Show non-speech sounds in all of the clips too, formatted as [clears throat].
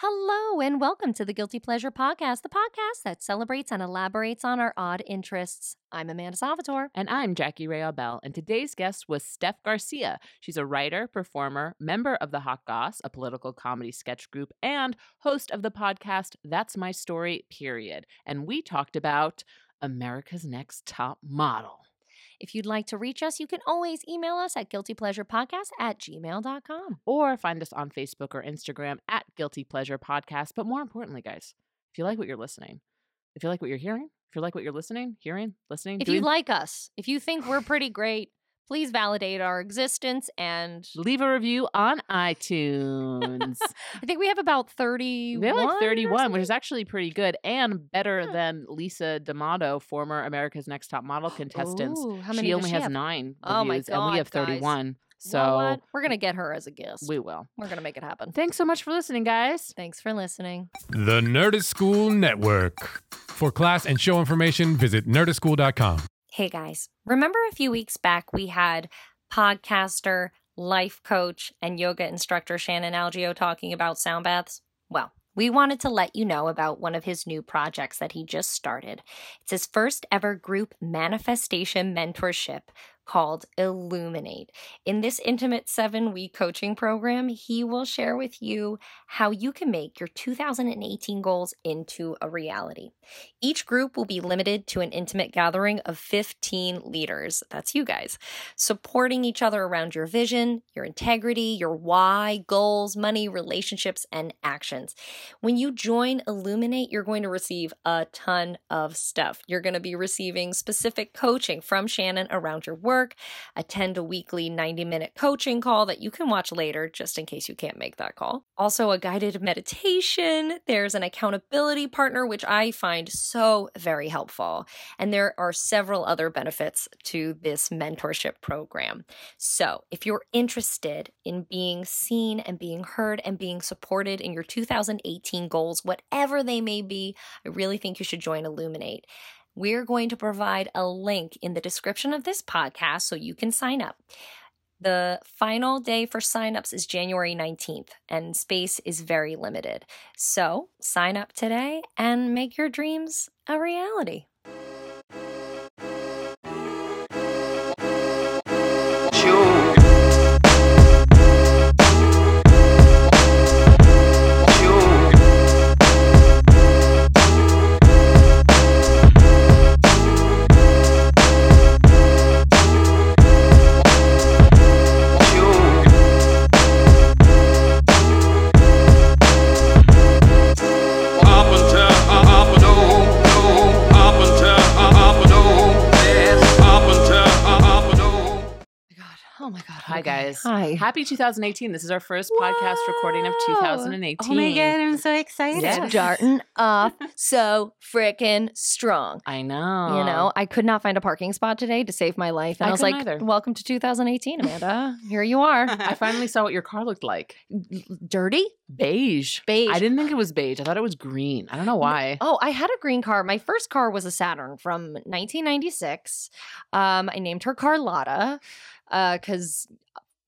Hello, and welcome to the Guilty Pleasure Podcast, the podcast that celebrates and elaborates on our odd interests. I'm Amanda Salvatore. And I'm Jackie Ray Bell. And today's guest was Steph Garcia. She's a writer, performer, member of the Hot Goss, a political comedy sketch group, and host of the podcast That's My Story, period. And we talked about America's Next Top Model. If you'd like to reach us, you can always email us at guiltypleasurepodcast at gmail.com. Or find us on Facebook or Instagram at Guilty Pleasure Podcast. But more importantly, guys, if you like what you're listening, if you like what you're hearing, if you like what you're listening, hearing, listening, If doing, you like us, if you think we're pretty great, please validate our existence. And leave a review on [laughs] iTunes. I think we have about 30. They're like 31, which is actually pretty good and better than Lisa D'Amato, former America's Next Top Model [gasps] contestants. Ooh, how many she does only she has have? nine Oh my reviews, and we God, have guys. 31. So You know what? we're going to get her as a guest. we will. We're going to make it happen. Thanks so much for listening, guys. Thanks for listening. The Nerdist School Network. For class and show information, visit nerdistschool.com. Hey guys, remember a few weeks back we had podcaster, life coach, and yoga instructor Shannon Algio talking about sound baths? Well, we wanted to let you know about one of his new projects that he just started. It's his first ever group manifestation mentorship called Illuminate. In this intimate seven week coaching program, he will share with you how you can make your 2018 goals into a reality. Each group will be limited to an intimate gathering of 15 leaders. That's you guys, supporting each other around your vision, your integrity, your why, goals, money, relationships, and actions. When you join Illuminate, you're going to receive a ton of stuff. You're going to be receiving specific coaching from Shannon around your work, attend a weekly 90 minute coaching call that you can watch later just in case you can't make that call. Also, a guided meditation. There's an accountability partner, which I find so very helpful. And there are several other benefits to this mentorship program. So, if you're interested in being seen and being heard and being supported in your 2018 goals, whatever they may be, I really think you should join Illuminate. We're going to provide a link in the description of this podcast so you can sign up. The final day for signups is January 19th, and space is very limited. So sign up today and make your dreams a reality. Hi, guys. Hi. Happy 2018. This is our first podcast recording of 2018. Oh my god, I'm so excited. Yeah. Starting off [laughs] so freaking strong. I know. You know, I could not find a parking spot today to save my life. And I I, was like, either. welcome to 2018, Amanda. [laughs] Here you are. I finally saw what your car looked like. [laughs] Dirty? Beige. Beige. I didn't think it was beige. I thought it was green. I don't know why. Oh, I had a green car. My first car was a Saturn from 1996. Um, I named her Carlotta because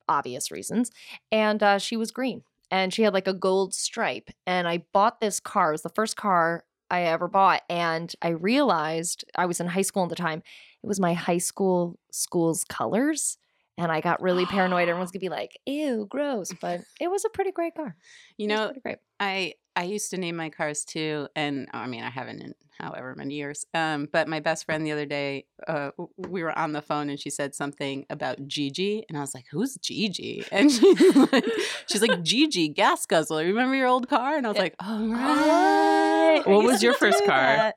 obvious reasons. And uh, she was green and she had like a gold stripe. And I bought this car. It was the first car I ever bought. And I realized I was in high school at the time. It was my high school school's colors. And I got really paranoid. Everyone's [gasps] gonna be like, ew, gross. But it was a pretty great car. You know. I I used to name my cars too, and I mean I haven't in however many years. Um, but my best friend the other day, uh, we were on the phone and she said something about Gigi, and I was like, "Who's Gigi?" [laughs] And she's like, "She's like Gigi, gas guzzler. Remember your old car?" And I was like, "Oh right." I What was your first car?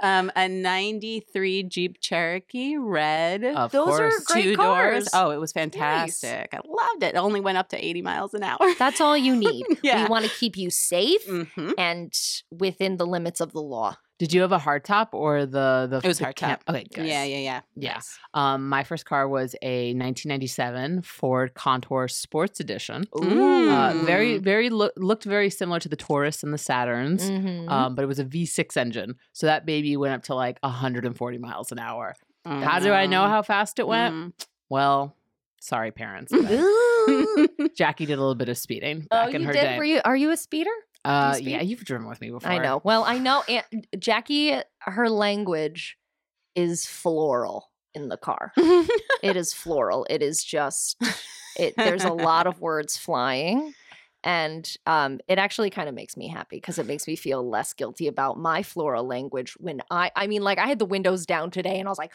Um, a '93 Jeep Cherokee, red. Of Those are great Two cars. doors. Oh, it was fantastic. I loved it. It only went up to 80 miles an hour. That's all you [laughs] need. Yeah. We want to keep you safe hmm and within the limits of the law. Did you have a hardtop or the the? It was the hardtop. camp- Okay, good. Yeah, yeah, yeah. Yeah. Yes. Um, my first car was a 1997 Ford Contour Sports Edition. Ooh. Uh, very, very loo- looked very similar to the Taurus and the Saturns. Mhm. Um, but it was a V6 engine, so that baby went up to like 140 miles an hour. Mm. How do I know how fast it went? Mm. Well, Sorry, parents. [laughs] Jackie did a little bit of speeding oh, in you her did? day. Were you? Are you a speeder? uh, speed? yeah, you've driven with me before. I know. Well, I know Aunt, Jackie. Her language is floral in the car. it is [laughs] floral. It is just. It. There's a lot of [laughs] words flying. And um, it actually kind of makes me happy because it makes me feel less guilty about my floral language when I, I mean, like I had the windows down today and I was like,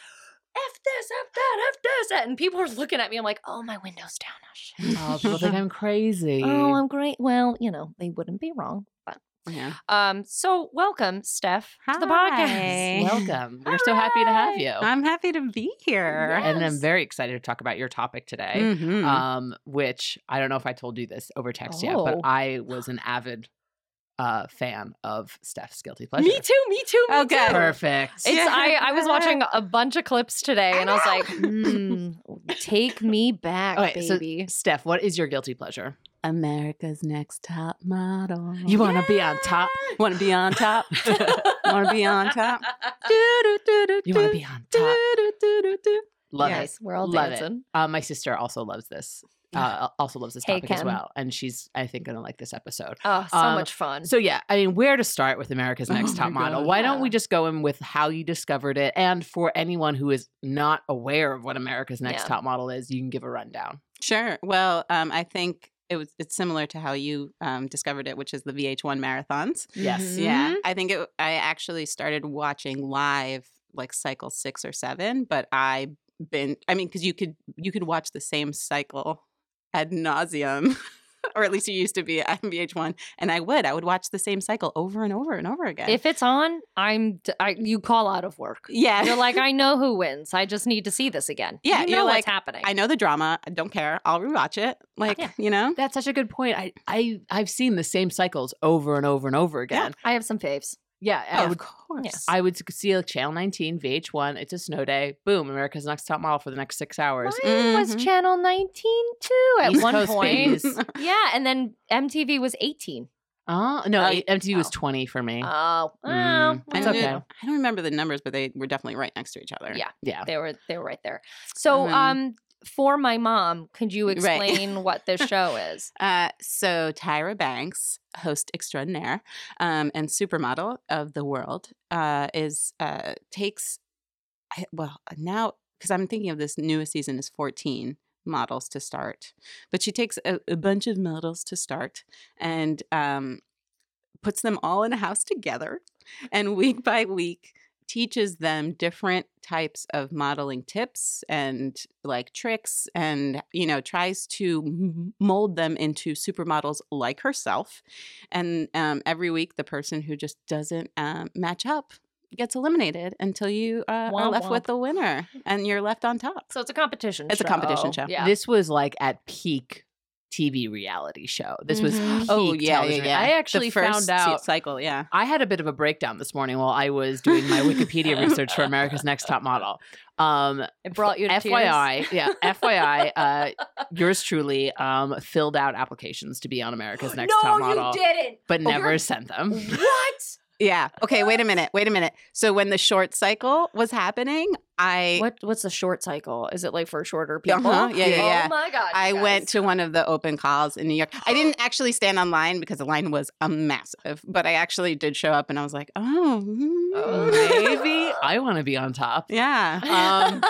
F this, F that, F this. And people were looking at me. I'm like, oh, my window's down. Oh, shit. [laughs] Oh, people think I'm crazy. Oh, I'm great. Well, you know, they wouldn't be wrong. But yeah. um, so welcome, Steph, to the podcast. Hi. Welcome. We're so happy to have you. I'm happy to be here. And I'm very excited to talk about your topic today. Mhm. Um, which I don't know if I told you this over text yet, but Oh. I was an avid uh fan of Steph's guilty pleasure. Me too. Me too. Me Okay. too. Perfect. It's I, I was watching a bunch of clips today and I was like, [laughs] hmm, take me back, Okay, so baby. Steph, what is your guilty pleasure? America's Next Top Model. You want to be on top? want to be on top? [laughs] want to be on top? [laughs] You want to be on top? Love Yes. it. We're all Love it. dancing. Uh, my sister also loves this. [laughs] Uh, also loves this Hey, topic as well, and she's I think gonna like this episode. Oh, so Um, much fun. So yeah, I mean, where to start with America's Oh Next my Top Model? God, Why don't we just go in with how you discovered it, and for anyone who is not aware of what America's Next Yeah. Top Model is, you can give a rundown. Sure. Well, um, I think it was it's similar to how you um, discovered it, which is the VH1 marathons. Yes. Mhm. Yeah, I think it, I actually started watching live like cycle six or seven, but I been I mean because you could you could watch the same cycle ad nauseum. [laughs] Or at least you used to be at VH1, and I would. I would watch the same cycle over and over and over again. If it's on, I'm d- I, you call out of work. yeah, You're like, I [laughs] know who wins. I just need to see this again. Yeah, you you're know what's like, happening. I know the drama. I don't care. I'll rewatch it. Like Yeah. you know, That's such a good point. I I I've seen the same cycles over and over and over again. Yeah. I have some faves. Yeah, I of would course. I would see like Channel 19, VH1. It's a snow day. Boom, America's Next Top Model for the next six hours. Mine was Mhm. Channel 19 too at East one Coast point. [laughs] Yeah, and then MTV was 18. Oh no, Oh, A- MTV was oh. 20 for me. Oh, well, Mm, I It's okay. I don't remember the numbers, but they were definitely right next to each other. Yeah. yeah. they were they were right there. So, Um, um, for my mom, could you Right. [laughs] explain what this show is? Uh, so Tyra Banks, host extraordinaire um, and supermodel of the world, uh, is uh, takes well now because I'm thinking of this newest season is 14 models to start, but she takes a, a bunch of models to start and um, puts them all in a house together, and week by week teaches them different types of modeling tips and like tricks and you know tries to mold them into supermodels like herself and um, every week the person who just doesn't um, match up gets eliminated until you uh, are Womp left with the winner and you're left on top So it's a competition. It's a competition show. Yeah. This was like at peak TV reality show. This was Mhm. peak oh yeah, yeah television. yeah I The actually first found out cycle yeah I had a bit of a breakdown this morning while I was doing my Wikipedia research for America's Next Top Model. Um, it brought you to FYI, yeah, FYI, [laughs] uh, yours truly um, filled out applications to be on America's [gasps] Next no, Top Model, No, you didn't. but Oh, never sent them. What? Yeah okay wait a minute wait a minute so when the short cycle was happening i What what's the short cycle? Is it like for shorter people? Uh-huh, yeah, yeah, yeah. Oh my god. I you went to one of the open calls in New York. I didn't [gasps] actually stand on line because the line was a massive, but I actually did show up and I was like, oh, Oh, Maybe [laughs] I want to be on top. yeah. Um,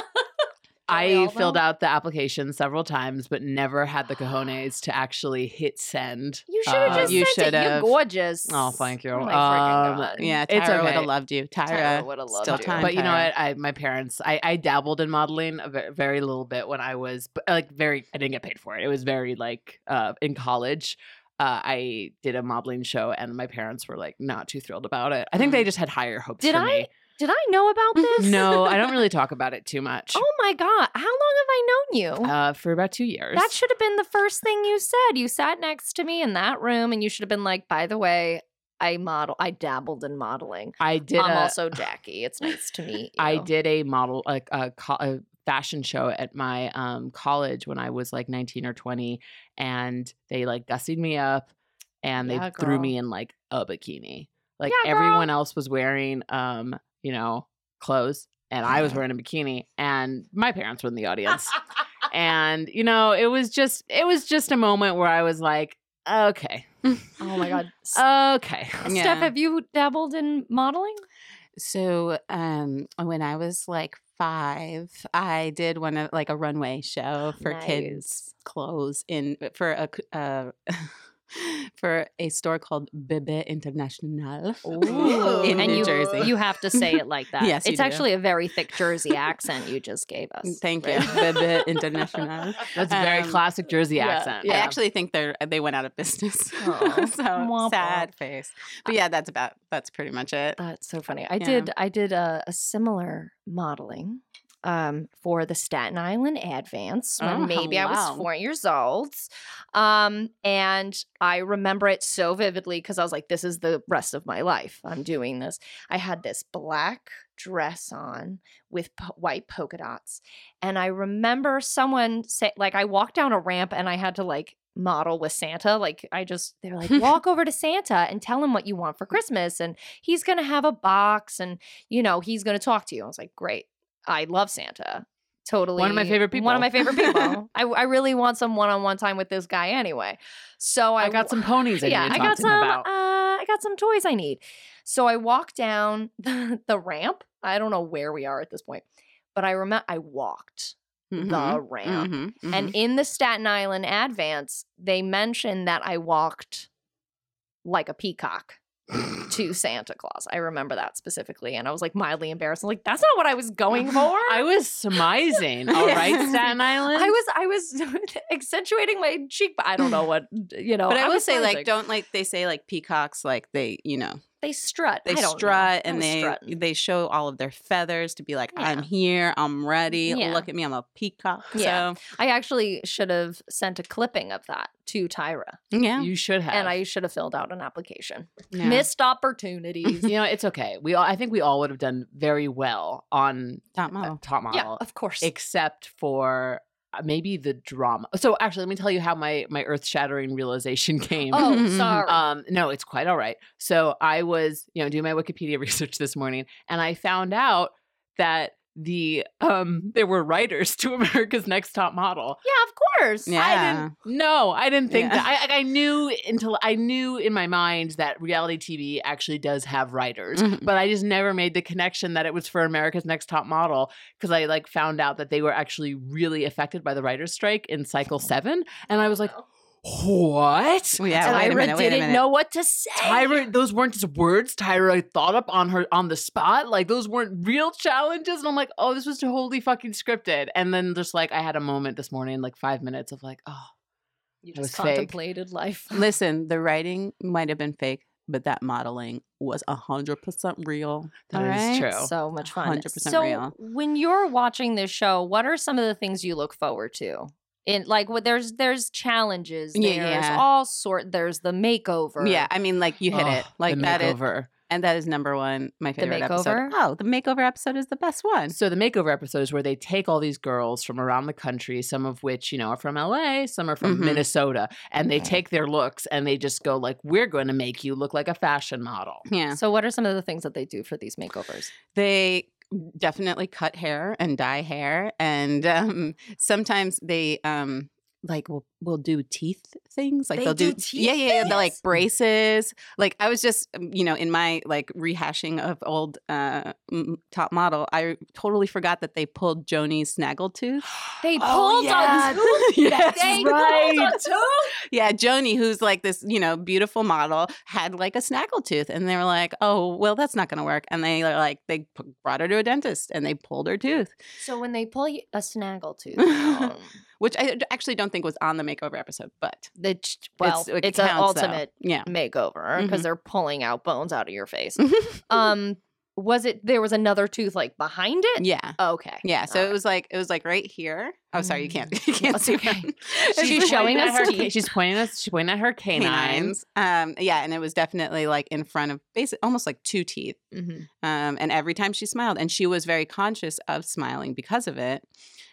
I filled out the application several times, but never had the cojones to actually hit send. You should have Uh, just you sent it. You're gorgeous. Oh, thank you. Oh Um. Yeah, It's Tyra would have loved you. Tyra, Tyra would've loved still you. time. but you know what? I my parents, I, I dabbled in modeling a very little bit when I was but, like very. I didn't get paid for it. It was very like uh, in college. Uh, I did a modeling show, and my parents were like not too thrilled about it. I think they just had higher hopes Did for I me. Did I know about this? No, I don't [laughs] really talk about it too much. Oh my god. How long have I known you? Uh, for about two years. that should have been the first thing you said. You sat next to me in that room and you should have been like, by the way, I model I dabbled in modeling. I did. I'm a- also [laughs] Jackie. It's nice to meet you. I did a model like a, a fashion show at my um, college when I was like 19 or 20, and they like gussied me up, and Yeah, they threw me in like a bikini. Like Yeah, everyone else was wearing, um, you know, clothes, and I was wearing a bikini, and my parents were in the audience. [laughs] and you know, it was just it was just a moment where I was like, okay, oh my god. [laughs] Okay. Steph, have you dabbled in modeling? So um, when I was like five, I did one of like a runway show for kids' clothes in for a. uh, [laughs] for a store called Bebe International [laughs] in and New you, Jersey. You have to say it like [laughs] that. Yes, you it's do. actually a very thick Jersey accent you just gave us. Thank you, right? Bebe [laughs] International. That's a very Um, classic Jersey yeah, accent. yeah. I actually think they're they went out of business. So Womp sad womp. face. But yeah, that's about that's pretty much it. That's so funny. I Yeah. did I did a, a similar modeling um, for the Staten Island Advance when Oh, maybe I was four years old. Um, and I remember it so vividly because I was like, this is the rest of my life. I'm doing this. I had this black dress on with po- white polka dots. And I remember someone say, like, I walked down a ramp and I had to like model with Santa. Like, I just, they're like, [laughs] walk over to Santa and tell him what you want for Christmas. And he's going to have a box and, you know, he's going to talk to you. I was like, great. I love Santa. Totally. One of my favorite people. One of my favorite people. [laughs] I, I really want some one on one time with this guy anyway. So I, I got some ponies I [laughs] yeah, need to I got some. Uh. I got some toys I need. So I walk down [laughs] the, the ramp. I don't know where we are at this point, but I remember I walked Mhm, the ramp. mhm, And mhm. in the Staten Island Advance, they mentioned that I walked like a peacock to Santa Claus. I remember that specifically. And I was like mildly embarrassed. I'm like, that's not what I was going [laughs] for. I was smizing. All right, [laughs] Yeah. Staten Island. I was I was [laughs] accentuating my cheek, but I don't know what you know. but I, will was say, like, don't like they say like peacocks, like they, you know, they strut. they I don't know. strut I and they strutting. they show all of their feathers to be like, I'm here, I'm ready. Yeah. Look at me, I'm a peacock. Yeah. So I actually should have sent a clipping of that to Tyra, yeah, you should have. and I should have filled out an application. yeah. Missed opportunities. you know, it's okay. We all, I think we all would have done very well on top uh, model. top model, yeah, of course. except for maybe the drama. So actually, let me tell you how my my earth shattering realization [laughs] came. oh, [laughs] sorry. Um, no, it's quite all right. So I was, you know, doing my Wikipedia [laughs] research this morning, and I found out that the um there were writers to [laughs] America's Next Top Model. yeah, of course. Yeah. I didn't. No, I didn't think Yeah. that. I, I knew until I knew in my mind that reality TV actually does have writers, Mhm. but I just never made the connection that it was for America's Next Top Model because I like found out that they were actually really affected by the writers' strike in cycle seven, and I was like, what? Well, yeah, wait a Tyra minute, didn't minute. know what to say. Tyra, those weren't just words Tyra thought up on her on the spot. Like those weren't real challenges. And I'm like, oh, this was totally fucking scripted. And then just like I had a moment this morning, like five minutes of like, oh, you It was just fake. contemplated life. [laughs] Listen, the writing might have been fake, but that modeling was hundred percent real. that All is right? true. So much fun. 100% so real. when you're watching this show, what are some of the things you look forward to? In like, what there's there's challenges. There's Yeah, yeah. all sort. There's the makeover. Yeah, I mean, like you hit it, Oh, like the that is, makeover. and that is number one. My favorite episode. makeover? Oh, the makeover episode is the best one. So the makeover episodes where they take all these girls from around the country, some of which you know are from LA, some are from Mhm. Minnesota, and they take their looks and they just go like, "We're going to make you look like a fashion model." Yeah, So what are some of the things that they do for these makeovers? they definitely cut hair and dye hair, and um, sometimes they um like will will do teeth things like They will do do, teeth yeah yeah the like braces like i was just um, you know in my like rehashing of old uh top model i totally forgot that they pulled joanie's snaggletooth They [gasps] Oh, pulled yeah. a [laughs] tooth. Yes, they right. pulled a tooth. yeah joanie who's like this you know beautiful model had like a snaggletooth and they were like oh well that's not gonna work and they are like they brought her to a dentist and they pulled her tooth So when they pull a snaggle tooth, out, [laughs] which I actually don't think was on the makeover episode but the well, it it's, an though. ultimate yeah makeover because Mhm. they're pulling out bones out of your face. [laughs] um, was it there was another tooth like behind it? yeah Okay. Yeah, so it was like it was like right here. Oh, sorry, you can't you can't That's see okay. [laughs] She's showing us her. teeth. She's pointing us. She's pointing at her canines. canines. Um, yeah, and it was definitely like in front of basically almost like two teeth. Mhm. Um, and every time she smiled, and she was very conscious of smiling because of it.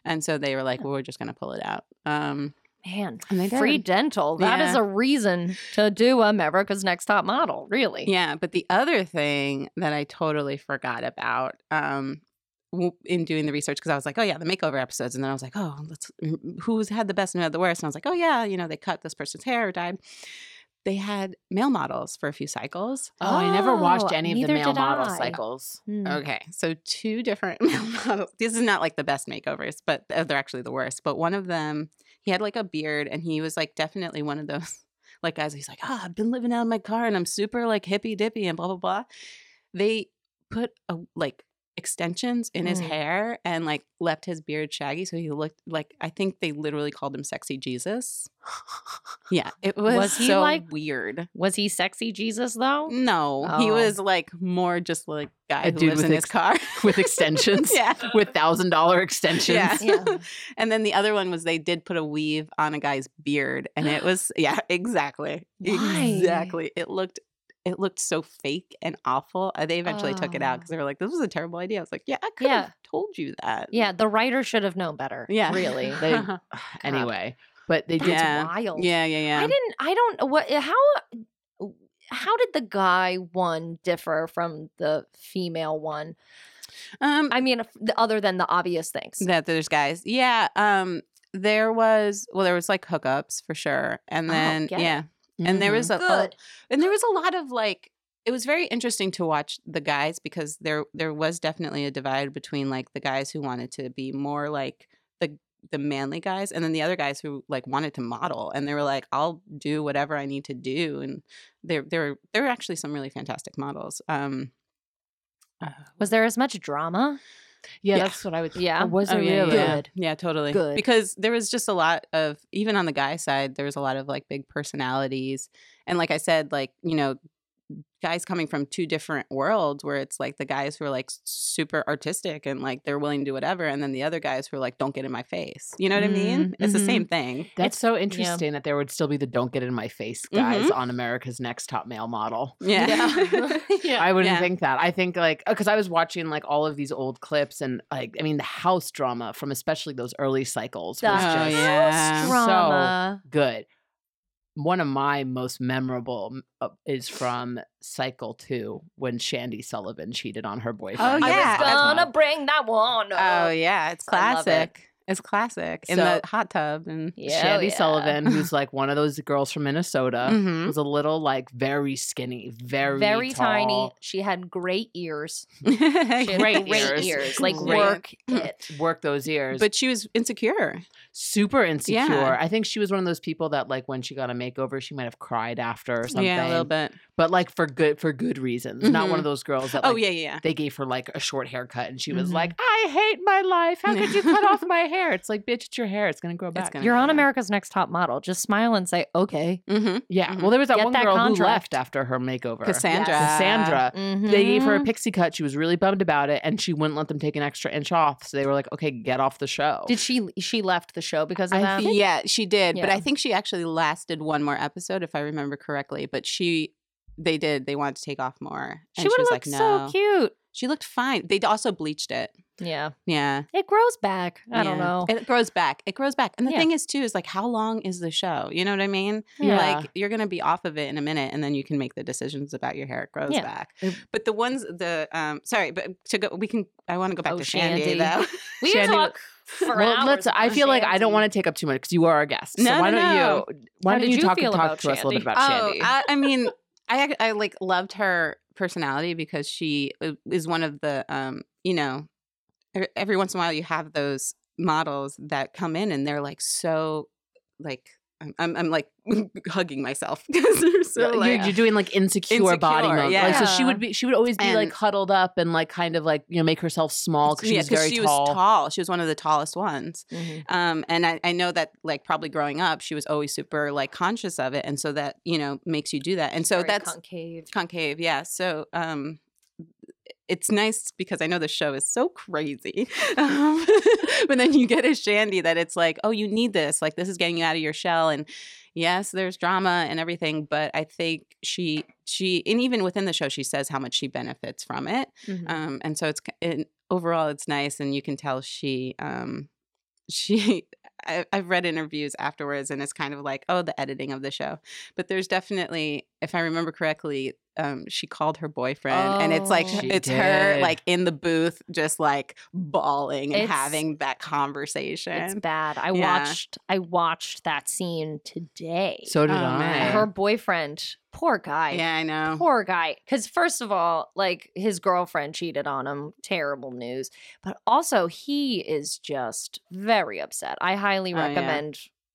And so they were like, "Well, we're just gonna pull it out." Um, Man, free dental. That is Yeah. a reason to do America's Next Top Model. Really? yeah, but the other thing that I totally forgot about um, in doing the research because I was like, oh yeah, the makeover episodes, and then I was like, oh, let's who's had the best and who had the worst, and I was like, oh yeah, you know, they cut this person's hair or died. They had male models for a few cycles. Oh, I never watched Oh, any of the male model I. cycles. Hmm. Okay, so two different [laughs] male models. This is not like the best makeovers, but uh, they're actually the worst. But one of them, he had like a beard, and he was like definitely one of those [laughs] like guys. He's like, ah, I've been living out of my car, and I'm super like hippy dippy and blah blah blah. They put a like extensions in his Mm. hair and like left his beard shaggy, so he looked like I think they literally called him sexy Jesus. Yeah, [laughs] it was, Was he, so like, weird. Was he sexy Jesus though? No, he Oh. was like more just like guy A who lives in his ex- car [laughs] With extensions. [laughs] yeah. With thousand dollar extensions. Yeah. Yeah. and then the other one was they did put a weave on a guy's beard and it [gasps] was yeah, exactly. Why? Exactly. It looked it looked so fake and awful. Uh, They eventually took it out Oh. because they were like, "This was a terrible idea." I was like, "Yeah, I could have told you that." Yeah, the writer should have known better. Yeah. really. [laughs] They [sighs] anyway. But they did Yeah. Wild. yeah, yeah, yeah. I didn't. I don't. What? How? How did the guy one differ from the female one? um, I mean, other than the obvious things. that there's guys. Yeah. Um, there was well, there was like hookups for sure, and Oh, then get it. Yeah, and there was a, a and there was a lot of like it was very interesting to watch the guys because there there was definitely a divide between like the guys who wanted to be more like the the manly guys and then the other guys who like wanted to model and they were like I'll do whatever I need to do. And there there were there were actually some really fantastic models. Um uh, Was there as much drama? Yeah, Yeah. that's what I would Yeah. Oh, was Oh, it yeah, really? Yeah, Good. yeah, totally. Good. Because there was just a lot of even on the guy side, there was a lot of like big personalities. And like I said, like, you know, guys coming from two different worlds where it's like the guys who are like super artistic and like they're willing to do whatever and then the other guys who are like don't get in my face. You know what I mean? Mm, It's the mhm. same thing. That's so interesting that there would still be the don't get in my face guys on America's Next Top Male Model. Yeah. [laughs] [laughs] yeah. I wouldn't Yeah. think that. I think like because I was watching like all of these old clips and like I mean the house drama from especially those early cycles The was Oh, just yeah. drama. good. One of my most memorable uh, is from Cycle Two when Shandi Sullivan cheated on her boyfriend. Oh, yeah. I was gonna bring that one. Oh yeah, it's I love it. classic. It's classic. In So- the hot tub and Yeah, Shandi yeah. Sullivan, who's [laughs] like one of those girls from Minnesota, Mhm. was a little like very skinny, very very tiny. She had great ears. [laughs] She had Great great ears. ears. Like Great. work [clears throat] it. Work those ears, but she was insecure. super insecure. Yeah. I think she was one of those people that like when she got a makeover, she might have cried after or something. Yeah, a little bit. But like for good for good reasons. Not one of those girls that Oh yeah, yeah. they gave her like a short haircut and she was Mhm. like, I hate my life. How could you cut off [laughs] my hair? It's like, bitch, it's your hair. It's gonna grow back. gonna- You're on Yeah. America's Next Top Model. Just smile and say okay. Mm-hmm. yeah. Mhm. Well, there was that Get one that girl who left after her makeover. Cassandra. Cassandra. Mm-hmm. They gave her a pixie cut. She was really bummed about it, and she wouldn't let them take an extra inch off. So they were like, "Okay, get off the show." Did she? She left the show because of I that. think- Yeah, she did. But I think she actually lasted one more episode, if I remember correctly. But she, they did. They wanted to take off more. she would have like, looked no. so cute. She looked fine. They also bleached it. Yeah, Yeah. it grows back. I don't know. It grows back. It grows back. And the Yeah. thing is, too, is like, how long is the show? You know what I mean? Yeah. Like, you're going to be off of it in a minute and then you can make the decisions about your hair. It grows Yeah. back. But the ones, the, um, sorry, but to go, we can, I want to go back Oh, to Shandi, Shandi. though. [laughs] We Shandi can talk [laughs] for well, hours. let's. I feel like I don't want to take up too much because you are our guest. So No, why no, don't no. you? Why How don't you you talk talk to us a little bit about Oh, Shandi? I, I mean, I I like loved her personality because she uh, is one of the um, you know, every once in a while you have those models that come in and they're like so like I'm I'm, I'm like [laughs] hugging myself [laughs] because they're so you're, you're doing like insecure, body Insecure, mode. Like, so she would be. She would always be like huddled up and like kind of like you know make herself small because she yeah, was very she tall. was tall. She was one of the tallest ones. Mhm. Um, and I, I know that like probably growing up, she was always super like conscious of it, and so that you know makes you do that. And so Very that's concave. concave yeah so um it's nice because i know the show is so crazy [laughs] um, [laughs] but then you get a shandi that it's like oh you need this like this is getting you out of your shell and yes there's drama and everything but i think she she and even within the show she says how much she benefits from it Mhm. um and so it's and overall it's nice and you can tell she um [laughs] she I, I've read interviews afterwards and it's kind of like oh the editing of the show but there's definitely if i remember correctly um, she called her boyfriend, and it's like Oh. She it's her like in the booth, just like bawling and It's- having that conversation. It's bad. I Yeah. watched I watched that scene today. So did Oh, I. man. her boyfriend, poor guy. yeah, I know. Poor guy. Because, first of all, like his girlfriend cheated on him. Terrible news. But also, he is just very upset. I highly Oh, yeah.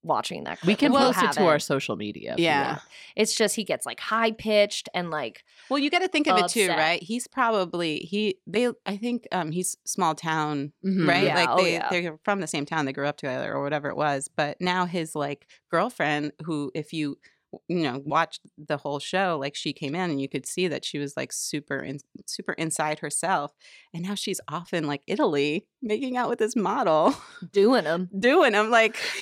Recommend watching that. we can if you post it to our social media. Yeah. It's just he gets like high pitched and like, Well, you got to think of it too, right? He's probably he they I think um he's small town, Mhm. right? Yeah, Like oh, they yeah. they're from the same town, they grew up together or whatever it was. But now his like girlfriend, who if you you know watched the whole show, like she came in and you could see that she was like super in, super inside herself, and now she's off in like Italy making out with this model, doing him. [laughs] doing him like. [laughs]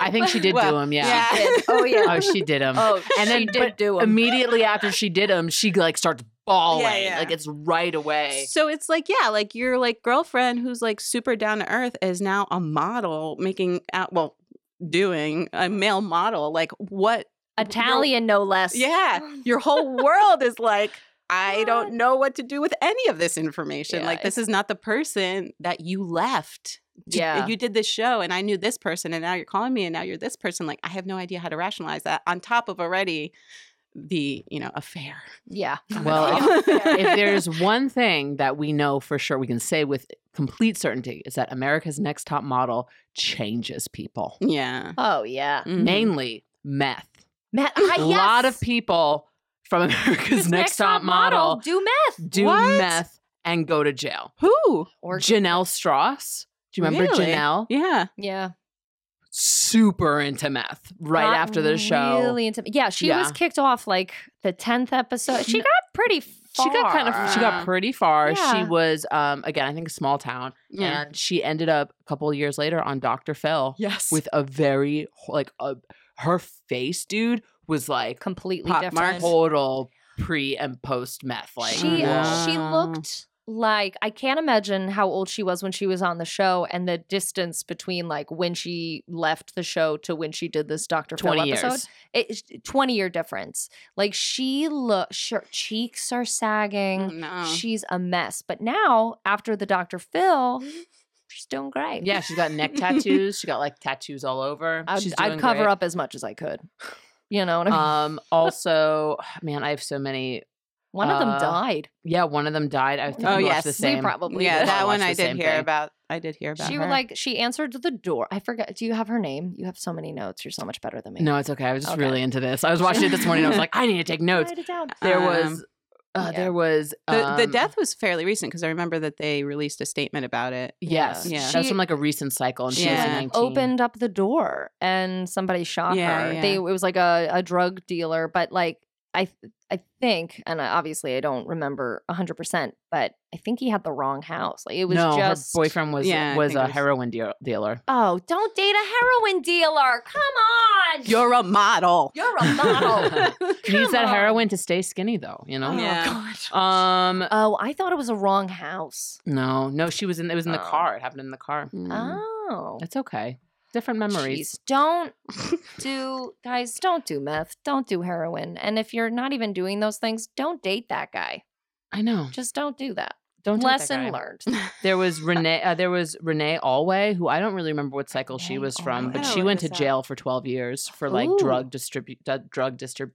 I think she did Well, do him. Yeah. yeah. Oh, yeah. Oh, she did him. Oh, and then she did do him. immediately after she did him, she like starts bawling. yeah. Like it's right away. So it's like, yeah, like your like girlfriend who's like super down to earth is now a model making out well, doing a male model. Like what Italian, no less. yeah. [laughs] Your whole world is like, I don't know what to do with any of this information. Yeah, like this is not the person that you left. Yeah. You did this show and I knew this person and now you're calling me and now you're this person. Like I have no idea how to rationalize that on top of already the, you know, affair. Yeah. [laughs] Well, if- if there's one thing that we know for sure, we can say with complete certainty, is that America's Next Top Model changes people, Yeah. Oh, yeah. Mhm. mainly meth. Matt, A lot of people from [laughs] America's Next, Top, Model, do meth. do What? meth and go to jail. Who? Or Janelle Strauss. Do you remember Really? Janelle? Yeah. yeah. Super into meth right Got after the show. Really into yeah, she was Yeah. kicked off like the tenth episode. She got pretty. Far. She got kind of she got pretty far. She was um again, I think a small town. Yeah. And she ended up a couple of years later on Dr. Phil Yes. with a very like a her face, dude, was like completely Pop different. marks. total pre and post meth. Like she Oh, she looked like I can't imagine how old she was when she was on the show and the distance between like when she left the show to when she did this Dr. Phil 20 episode. years. It's 20 year difference. Like she look her cheeks are sagging. no. She's a mess. But now after the Dr. Phil, [laughs] she's doing great. Yeah, she's got neck [laughs] tattoos. She got like tattoos all over. I'd, she's I'd cover great. up as much as I could. [laughs] You know what I mean? Um also, [sighs] man, I have so many One of them uh, died. Yeah, one of them died. I think Oh, yes. the We probably yeah, did. that one I did hear thing. about. I did hear about She her. like she answered the door. I forget. Do you have her name? You have so many notes. You're so much better than me. No, it's okay. I was just Okay. really into this. I was watching it this morning. I was [laughs] like, I need to take notes. Write it down. There Um, was, uh, yeah. there was the, the um, death was fairly recent because I remember that they released a statement about it. Yes, Yeah. that was from like a recent cycle and She Yeah. 2019. opened up the door and somebody shot Yeah, her. yeah. They it was like a, a drug dealer, but like I I think, and obviously I don't remember hundred percent, but I think he had the wrong house. Like it was no, just her boyfriend was Yeah, was a was- heroin deal- dealer. Oh, don't date a heroin dealer. Come on. You're a model. You're a model. [laughs] He needs that heroin to stay skinny, though. You know. Oh, Yeah. Um. Oh, I thought it was a wrong house. No, no, she was in. It was in the Oh. car. It happened in the car. Mm. Oh. It's okay. Different memories. Jeez, don't [laughs] do guys, don't do meth, don't do heroin. And if you're not even doing those things, don't date that guy. I know. Just don't do that. Don't Lesson learned. [laughs] There was [laughs] Renee. Uh, there was Renee Alway, who I don't really remember what cycle she was from, but she went to jail for twelve years for like Ooh. drug distribute, drug distrib,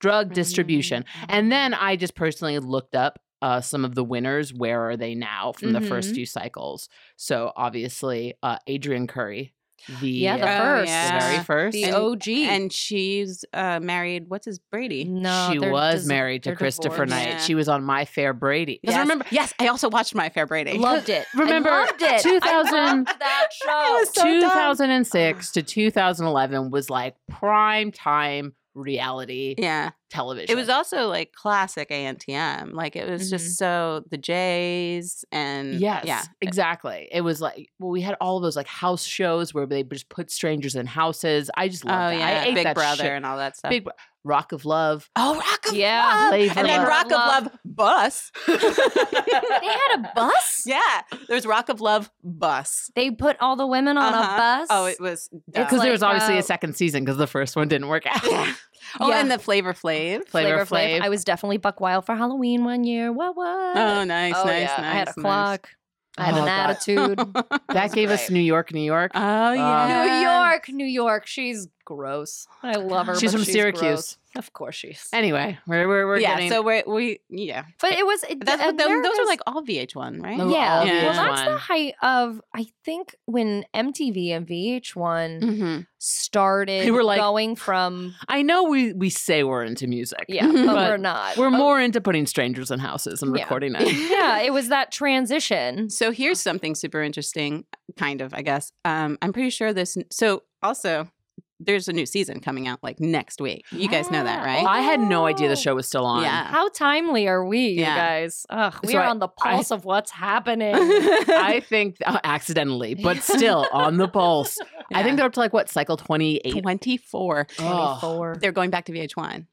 drug distribution. And then I just personally looked up uh, some of the winners. Where are they now from the first Mhm. few cycles? So obviously, uh, Adrianne Curry, the Yeah, the uh, Oh, first. the very first. The OG. And she's uh, married. What's his Brady? no, she was dis- married to Christopher divorced. Knight. Yeah. She was on My Fair Brady. Yes. remember, Yes, I also watched My Fair Brady. [laughs] Loved it. Remember I loved it. 2000 [laughs] I loved that show. was so dumb. 2006 to 2011 was like prime time reality yeah. Television. It was also like classic ANTM. Like it was just so the Jays and Yes, yeah. exactly. It was like well, we had all of those like house shows where they just put strangers in houses. I just Oh love that. yeah, I ate Big Brother shit. and all that stuff. Big Rock of Love. oh, Rock of Yeah, Love, Flavor and then. Rock of Love. Love bus. [laughs] They had a bus? Yeah, there's Rock of Love bus. They put all the women on Uh-huh. a bus? Oh, it was Because dumb. there was obviously uh, a second season because the first one didn't work [laughs] out. yeah. Oh, Yeah. and the Flavor Flav. Flavor Flav. I was definitely Buck Wild for Halloween one year. What, what? Oh, nice, Oh, nice, yeah. nice. I had a nice. clock. I had Oh, an God. attitude. [laughs] That gave us. New York, New York. Oh um, yeah, New York, New York. She's gross. I love her. She's but from Syracuse. gross. Of course she's. Anyway, we're we're, we're yeah. getting So we're we yeah. But it was. It, That's, uh, those, those are like all VH1, right? Those were Yeah. all Well, that's the height of, I think, when MTV and VH1 Mm-hmm. started They were like- going from, I know we we say we're into music. yeah, but, But we're not. We're Oh, more into putting strangers in houses and Yeah. recording [laughs] it. yeah, it was that transition. So here's something super interesting, kind of, I guess. Um, I'm pretty sure this. So also, there's a new season coming out like next week. You guys know that, Yeah. right? I had no idea the Oh. show was still on. Yeah. How timely are we, you Yeah. guys? Ugh, we So are I- on the I- pulse of what's happening. I [laughs] think uh, accidentally, but still on the pulse. [laughs] I think they're up to like what cycle twenty eight. 24. Oh. 24. They're going back to VH1.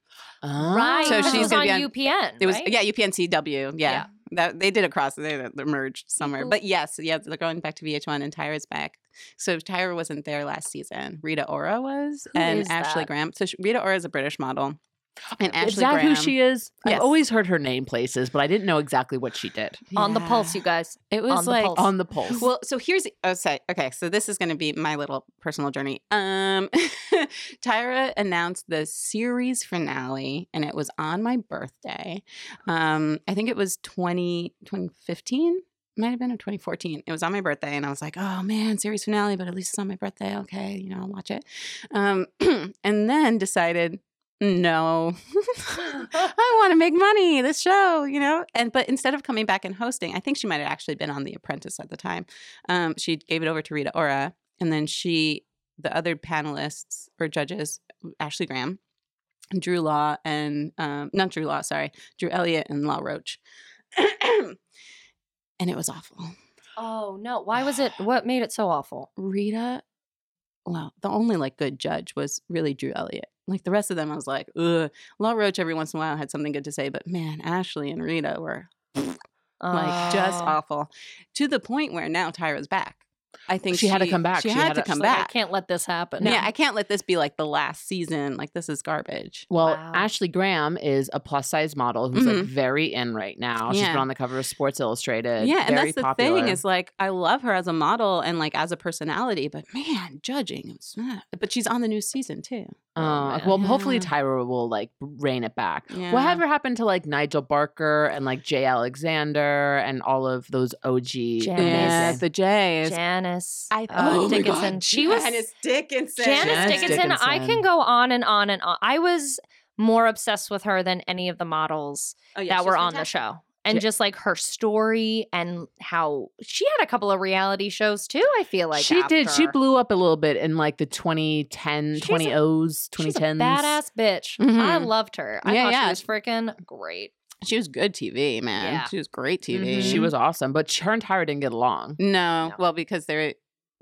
Right. So she's gonna on be on- UPN. It was right? yeah, UPNCW. Yeah. Yeah. That they did a cross. They they merged somewhere. Cool. But yes, yeah, they're going back to VH1 and Tyra's back. So Tyra wasn't there last season. Rita Ora was, Who and Ashley that? Graham. So she, Rita Ora is a British model, and Ashley Is that Graham. who she is? Yes. I've always heard her name places, but I didn't know exactly what she did. On the pulse, you guys. It was on the like pulse. On the pulse. Well, so here's oh, say, okay. So this is going to be my little personal journey. Um, [laughs] Tyra announced the series finale, and it was on my birthday. Um, I think it was 20, 2015. Might have been or 2014. It was on my birthday, and I was like, "Oh man, series finale!" But at least it's on my birthday. Okay, you know, I'll watch it. Um, [clears throat] and then decided, no, [laughs] [laughs] I want to make money. This show, you know. And but instead of coming back and hosting, I think she might have actually been on The Apprentice at the time. Um, she gave it over to Rita Ora, and then she, the other panelists or judges, Ashley Graham, Drew Law, and um, not Drew Law, sorry, Drew Elliott and Law Roach. [clears throat] and it was awful. Oh no! Why was it? [sighs] What made it so awful? Rita, well, the only like good judge was really Drew Elliott. Like the rest of them, I was like, ugh. Law Roach every once in a while had something good to say, but man, Ashley and Rita were [sniffs] like just Oh. awful to the point where now Tyra's back. I think She had to come back. She, She had, had to to- come She's like, back. I can't let this happen. Yeah, I can't let this be like the last season. Like this is garbage. Well, Wow. Ashley Graham is a plus size model who's like Mhm. very in right now. She's been on the cover of Sports Illustrated. yeah, and very that's the popular. thing is like I love her as a model and like as a personality, but man, judging. It was, but she's on the new season too. Uh, man. well, hopefully Tyra will like rein it back. Yeah. Whatever happened to like Nigel Barker and like Jay Alexander and all of those OG? Janice. Yeah, amazing- the J's. Janice. I uh, oh my Dickinson. She was Janice Dickinson. Janice, Janice Dickinson, I can go on and on and on. I was more obsessed with her than any of the models Oh, yeah, that were on the show. And Ja- just like her story and how she had a couple of reality shows too, I feel like. she did. She blew up a little bit in like the 2010, She's a- 20s, She's a badass bitch. I Mhm. loved her. I Yeah, thought yeah. she was freaking great. She was good TV, man. Yeah. She was great TV. Mhm. She was awesome, but her and Tyra didn't get along. No, No. well, because they're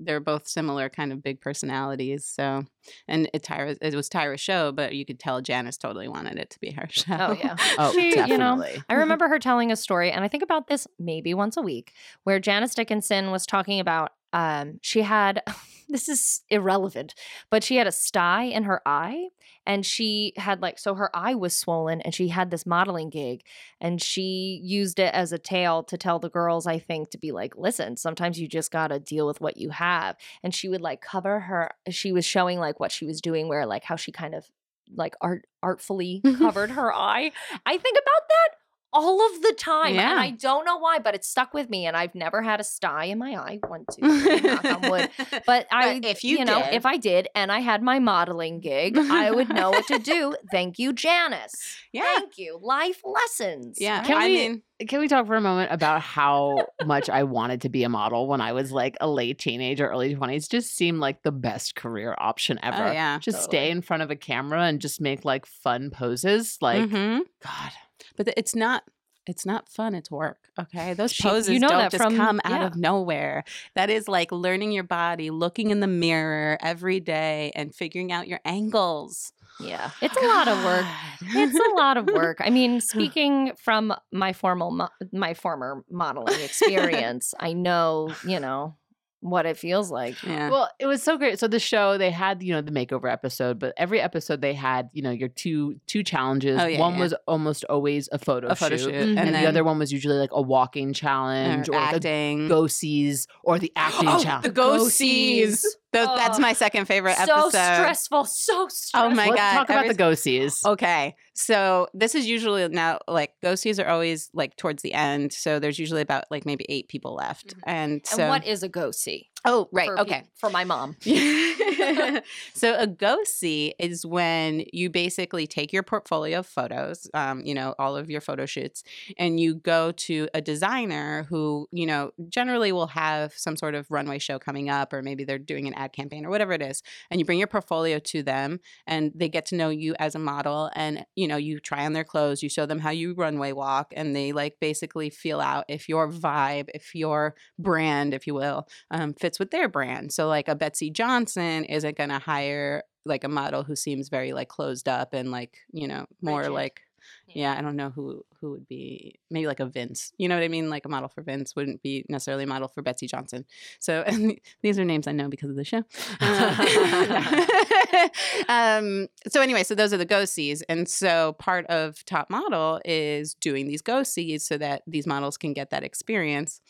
they're both similar kind of big personalities. So, and it Tyra, it was Tyra's show, but you could tell Janice totally wanted it to be her [laughs] show. Oh yeah. Oh, She, definitely. you know, I [laughs] remember her telling a story, and I think about this maybe once a week, where Janice Dickinson was talking about um, she had [laughs] this is irrelevant, but she had a sty in her eye, and she had like so her eye was swollen, and she had this modeling gig, and she used it as a tale to tell the girls, I think, to be like, listen, sometimes you just gotta deal with what you have, and she would like cover her. She was showing like what she was doing, where like how she kind of like art artfully [laughs] covered her eye. I think about that all of the time. Yeah. And I don't know why, but it stuck with me. And I've never had a sty in my eye. One, two, three, knock on wood. But I, if you know, did- if I did and I had my modeling gig, I would know what to [laughs] do. Thank you, Janice. Yeah. Thank you. Life lessons. Yeah. Can I we- mean, Can we talk for a moment about how much I wanted to be a model when I was like a late teenager, early 20s? Just seemed like the best career option ever. oh yeah, Just Totally. stay in front of a camera and just make like fun poses. Like, Mhm. God. But it's not. It's not fun. It's work. Okay, those poses you know don't just from- come out yeah. of nowhere. That is like learning your body, looking in the mirror every day, and figuring out your angles. Yeah, oh, it's a lot of work. It's a lot of work. I mean, [laughs] speaking from my formal mo- my former modeling [laughs] experience, I know, you know, what it feels like. Yeah. Well, it was so great. So the show they had, you know, the makeover episode, but every episode they had, you know, your two two challenges. Oh, yeah, one yeah. was almost always a photo a photo shoot, shoot, and, and, the other one was usually like a walking challenge or or like acting. go sees or the acting [gasps] oh, challenge. the go sees. Those, that's Oh, my second favorite episode. so episode. stressful, so stressful. Oh my Let's God, talk about every- the go sees. Okay. So this is usually now like go sees are always like towards the end. So there's usually about like maybe eight people left. Mhm. And and so what is a go see? Oh, right. For okay. peop- for my mom. [laughs] [laughs] so a go see is when you basically take your portfolio of photos, um, you know, all of your photo shoots, and you go to a designer who, you know, generally will have some sort of runway show coming up, or maybe they're doing an ad campaign or whatever it is, and you bring your portfolio to them, and they get to know you as a model, and you know, you try on their clothes, you show them how you runway walk, and they like basically feel out if your vibe, if your brand, if you will, um, fits with their brand. So like a Betsey Johnson isn't going to hire like a model who seems very like closed up and like you know more Rigid. like Yeah. yeah. I don't know who who would be maybe like a Vince. You know what I mean? Like a model for Vince wouldn't be necessarily a model for Betsey Johnson. So [laughs] and these are names I know because of the show. [laughs] [laughs] Um, so anyway, so those are the go sees, and so part of Top Model is doing these go sees so that these models can get that experience.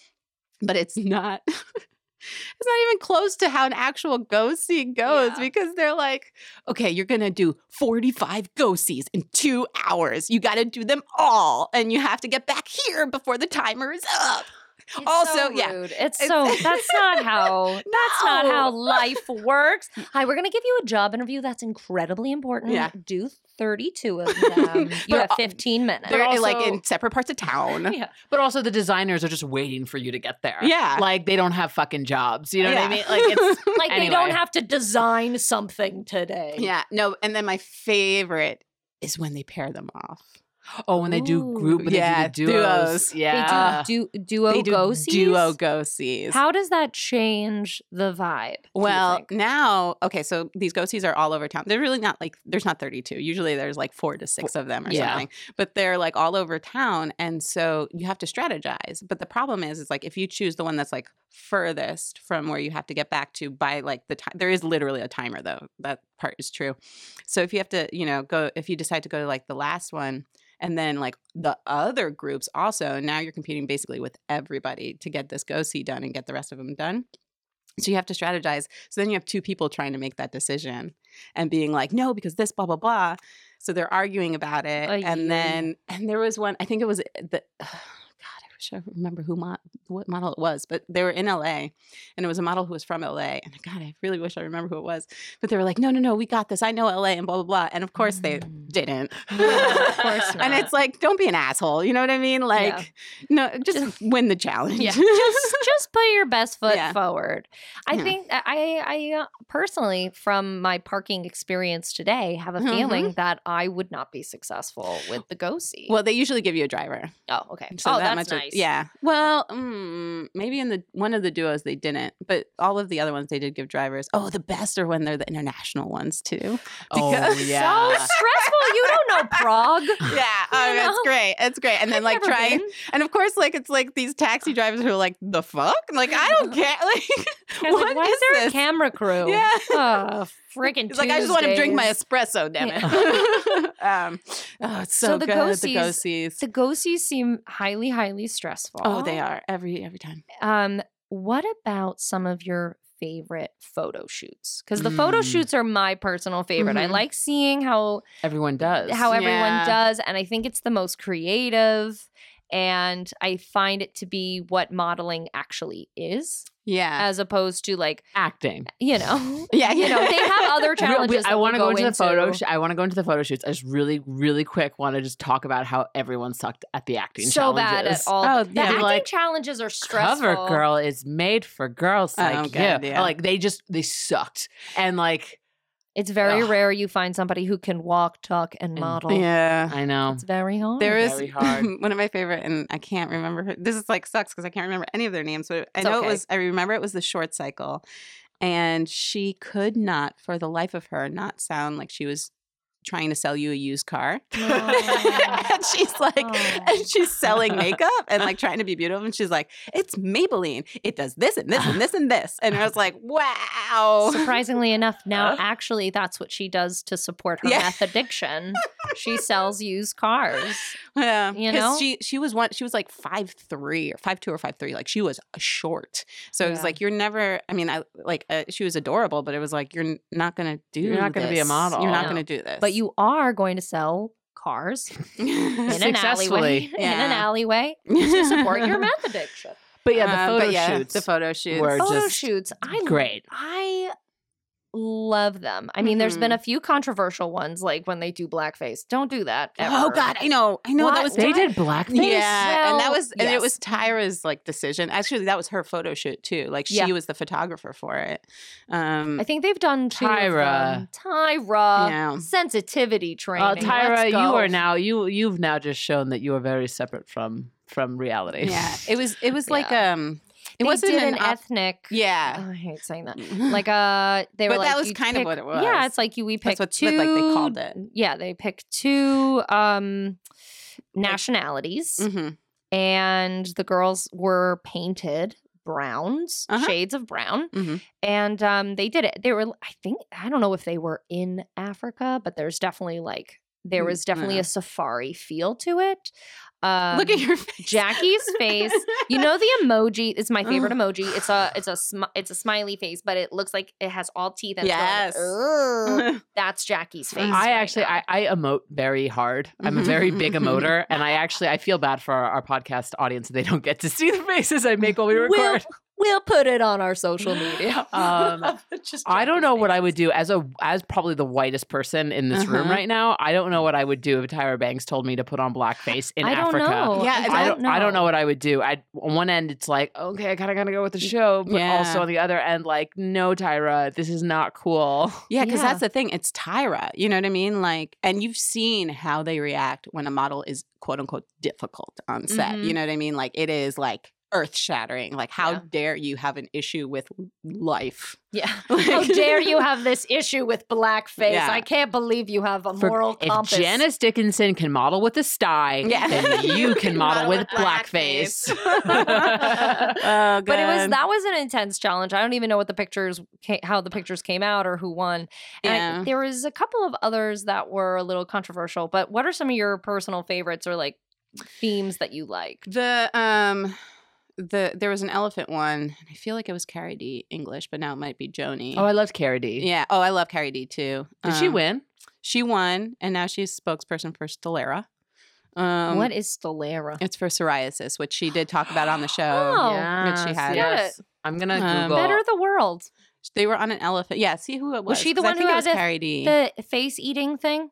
But it's not. It's not even close to how an actual go see goes Yeah. because they're like, okay, you're gonna do 45 go sees in two hours. You gotta do them all, and you have to get back here before the timer is up. It's Also, so yeah, it's- so [laughs] that's not how that's not how life [laughs] works. Hi, we're gonna give you a job interview that's incredibly important. Yeah. Do 32 of [laughs] them. you have uh, 15 minutes. They're in, like in separate parts of town. yeah. But also the designers are just waiting for you to get there. Yeah. Like they don't have fucking jobs. You know what I mean? Like it's [laughs] Like they don't have to design something today. Yeah, no, and then my favorite is when they pair them off. Oh when they do group Yeah, they do duos. duos. They Yeah. do, do duo they do go sees. duo go sees. How does that change the vibe? Well, now, okay, so these go sees are all over town. They're really not like there's not 32. Usually there's like four to six of them or Yeah. something. But they're like all over town, and so you have to strategize. But the problem is, is like if you choose the one that's like furthest from where you have to get back to by like the time, there is literally a timer though. That part is true. So if you have to, you know, go if you decide to go to like the last one. And then, like the other groups, also now you're competing basically with everybody to get this go see done and get the rest of them done. So you have to strategize. So then you have two people trying to make that decision and being like, no, because this, blah, blah, blah. So they're arguing about it. Ay, and ay. then, and there was one, I think it was eh, the, God, I wish I remember who, mo- what model it was, but they were in LA and it was a model who was from LA. And God, I really wish I remember who it was. But they were like, no, no, no, we got this. I know LA and blah, blah, blah. And of course they Mm. didn't. Yeah, of course [laughs] and it's like, don't be an asshole. You know what I mean? Like, no, just win the challenge. Yeah, just just put your best foot Yeah. forward. I Yeah. think I I personally from my parking experience today have a feeling that I would not be successful with the go see. well, they usually give you a driver. oh, okay. So oh, that that's much nice. Yeah. Well, mm, maybe in the one of the duos they didn't, but all of the other ones they did give drivers. Oh, the best are when they're the international ones too. [laughs] Oh Because- yeah. So stressful. You don't know Prague. [laughs] Yeah, [laughs] oh, You it's great. It's great. And then I've like trying, been. and of course, like it's like these taxi drivers who are like, the fuck? Like I don't care. Like, like, why is is there this? a camera crew? Yeah. [laughs] Oh, freaking He's like, I just want to drink my espresso, damn it. [laughs] [laughs] um, oh, it's so, So the good. The go-sees- go-sees. The go sees seem highly, highly stressful. Oh, they are every every time. Um, what about some of your favorite photo shoots? Because the photo Mm. shoots are my personal favorite. I Mhm. like seeing how Everyone does. how everyone Yeah. does, and I think it's the most creative. And I find it to be what modeling actually is, Yeah. as opposed to like acting. you know, [laughs] yeah, you know, they have other [laughs] Real- challenges. I want to we'll go into the photo. Sh- I want to go into the photo shoots. I just really, really quick want to just talk about how everyone sucked at the acting. so bad at all. Oh, the yeah. acting Like, challenges are stressful. Cover girl is made for girls Oh, like God, you. yeah. Like they just they sucked, and like It's very Ugh. rare you find somebody who can walk, talk, and And- model. Yeah. I know. It's very hard. There is very hard. [laughs] one of my favorite, and I can't remember. Her. This is like sucks because I can't remember any of their names. But I It's know okay. it was. I remember it was the short cycle, and she could not, for the life of her, not sound like she was trying to sell you a used car. [laughs] Aw. and she's like, Aw. and she's selling [laughs] makeup and like trying to be beautiful. And she's like, it's Maybelline. It does this and this and this and this. And I was like, [laughs] wow. Surprisingly enough, now uh-huh. actually that's what she does to support her Yeah. meth addiction. she sells used cars. Yeah, You 'cause know? she she was one. She was like five three or five two or five three. Like she was short. So it was like you're never. I mean, I like uh, she was adorable, but it was like you're n- not gonna do. You're not gonna be a model. You're not No. gonna do this. But you are going to sell cars [laughs] in an alleyway. Successfully. In an alleyway [laughs] to support your meth addiction. But yeah, the Uh, photo but yeah, shoots. The photo shoots. were Photo just shoots. I great. I love them. I mean, there's Mm-hmm. been a few controversial ones, like when they do blackface. Don't do that. Oh. God, I know. I know What? that was. they did blackface. Yeah, and that Well, was and it was. Tyra's like decision. Actually, that was her photo shoot too. Like she Yeah. was the photographer for it. Um, I think they've done two. Tyra. Of them. Tyra. Yeah. Sensitivity training. Uh, Tyra, Let's you are now you you've now just shown that you are very separate from from reality. yeah, it was it was [laughs] like Yeah. um, it wasn't an an op- ethnic. Yeah. Oh, I hate saying that. [laughs] Like uh, they were But like that was kind of what it was. Yeah, it's like you we That's pick two. like, they called it. Yeah, they pick two um nationalities, Mhm. and the girls were painted browns, Uh-huh. shades of brown, Mhm. and um they did it. They were, I think, I don't know if they were in Africa, but there's definitely like there Mm, was definitely yeah. a safari feel to it. Um, Look at your face. Jackie's face. You know the [laughs] emoji. It's my favorite emoji. It's a it's a smi- it's a smiley face, but it looks like it has all teeth. And Yes. "Ugh." [laughs] that's Jackie's face. I I right actually now. I, I emote very hard. I'm a very big [laughs] emoter, and I actually I feel bad for our, our podcast audience that they don't get to see the faces I make while we We'll, record. We'll put it on our [laughs] social media. [laughs] Um, [laughs] Just I don't know what I would do as a as probably the whitest person in this room Uh-huh. right now. I don't know what I would do if Tyra Banks told me to put on blackface in I don't Africa. know. Yeah, I I don't, I don't, know. I don't know what I would do. I on one end it's like, okay, I kind of gotta go with the show, but Yeah. also on the other end, like, no, Tyra, this is not cool. Yeah, because Yeah. that's the thing. It's Tyra. You know what I mean? Like, and you've seen how they react when a model is quote unquote difficult on set. Mhm. You know what I mean? Like, it is like earth shattering. Like, how Yeah. dare you have an issue with life? Yeah. [laughs] Like- How dare you [laughs] have this issue with blackface? Yeah. I can't believe you have a For- moral if compass. Janice Dickinson can model with a sty, Yeah. [laughs] then you can model, Model with with blackface. oh, but it was that was an intense challenge. I don't even know what the pictures, ca- how the pictures came out, or who won. And I- Yeah. there was a couple of others that were a little controversial. But what are some of your personal favorites or like themes that you like? The um the there was an elephant one, and I feel like it was CariDee English, but now it might be Joanie. oh, I loved CariDee. yeah. Oh, I love CariDee too. Did she Um, win? She won, and now she's spokesperson for Stelara. Um, what is Stelara? It's for psoriasis, which she did talk about on the show. Oh, that she had. Get it. I'm gonna Um, Google. Better the world. They were on an elephant. Yeah, see who it was. Was she the 'cause I one who think it had was the- CariDee. The face eating thing.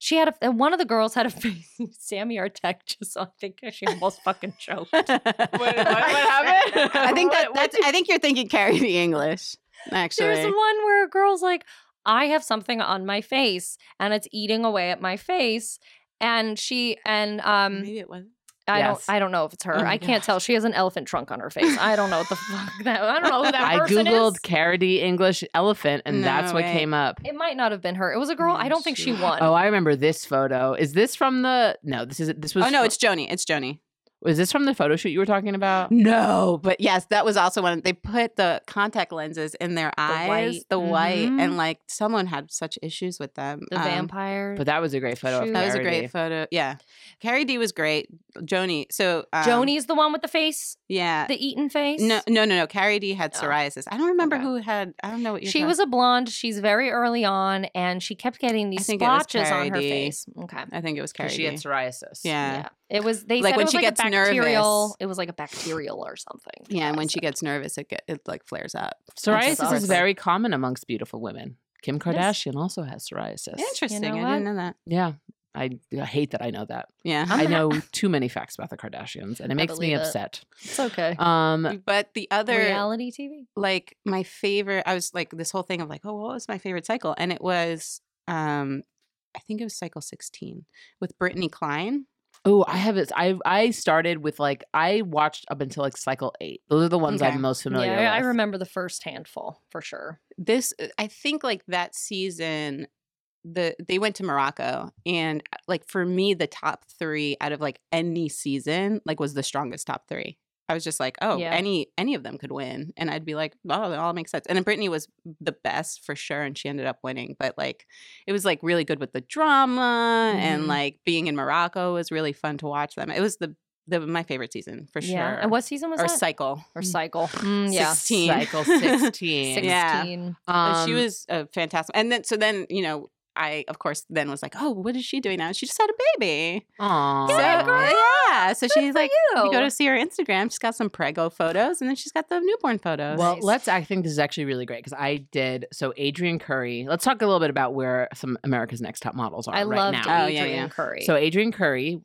She had a one of the girls had a [laughs] face. Sammy Artek just I think she almost fucking choked. what [laughs] happened? I think that What- what that's. I think you're thinking CariDee English. Actually, There's one where a girl's like, I have something on my face and it's eating away at my face. And she and um maybe it was. I Yes. don't I don't know if it's her. Oh I mm-hmm. can't tell. She has an elephant trunk on her face. I don't know what the [laughs] fuck that I don't know who that I googled is. CariDee English elephant, and No that's what way. came up. It might not have been her. It was a girl. I don't think she She- won. Oh, I remember this photo. Is this from the? No, this is this was. Oh no, fro- it's Joanie. It's Joanie. Was this from the photo shoot you were talking about? No, but yes, that was also one. They put the contact lenses in their eyes, white. the white, Mhm. and like someone had such issues with them. the Um, vampire. But that was a great photo. Of That was a great D. photo. Yeah, CariDee was great. Joanie. So um, Joanie's the one with the face, Yeah. the eaten face. no, no, no, no. CariDee had Oh. psoriasis. I don't remember Okay. who had. I don't know what you're She talking- was a blonde. She's very early on, and she kept getting these think splotches on her D. face. Okay. I think it was Carrie Because she had psoriasis. Yeah. Yeah. It was they Like said when it was she like gets a bacterial. nervous. It was like a bacterial or something. yeah, and when she gets nervous, it get it like flares up. Psoriasis is very common amongst beautiful women. Kim is. Kardashian also has psoriasis. Interesting. know I didn't know that. Yeah. I, I hate that I know that. Yeah. I'm I ha- [laughs] know too many facts about the Kardashians, and it I makes me believe it. upset. It's okay. Um, but the other Reality TV. like my favorite i was like this whole thing of like oh what was my favorite cycle and it was um i think it was cycle 16 with Brittani Kline oh, I have it. I I started with like I watched up until like cycle eight. Those are the ones Okay. I'm most familiar yeah, I remember the first handful for sure. this uh, i think like that season the they went to Morocco and uh, like for me the top 3 out of like any season like was the strongest top 3. I was just like, oh, Yeah. any any of them could win, and I'd be like, oh, that all makes sense. And then Brittani was the best for sure, and she ended up winning. But like, it was like really good with the drama, and Mhm. like being in Morocco was really fun to watch them. It was the the my favorite season for sure. Yeah. And what season was or that? cycle or cycle? [laughs] Mm, yeah. 16. Cycle 16. [laughs] Yeah. 16. Uh, she Um, was uh, fantastic. And then, so then, you know, I, of course, then was like, oh, what is she doing now? She just had a baby. Aw. So, yeah. So she's like, you. you go to see her Instagram. She's got some prego photos and then she's got the newborn photos. Well, Nice. let's. I think this is actually really great because I did. So Adrianne Curry. Let's talk a little bit about where some America's Next Top Models are I right loved now. Oh, yeah, Adrianne yeah. Curry. So Adrianne Curry,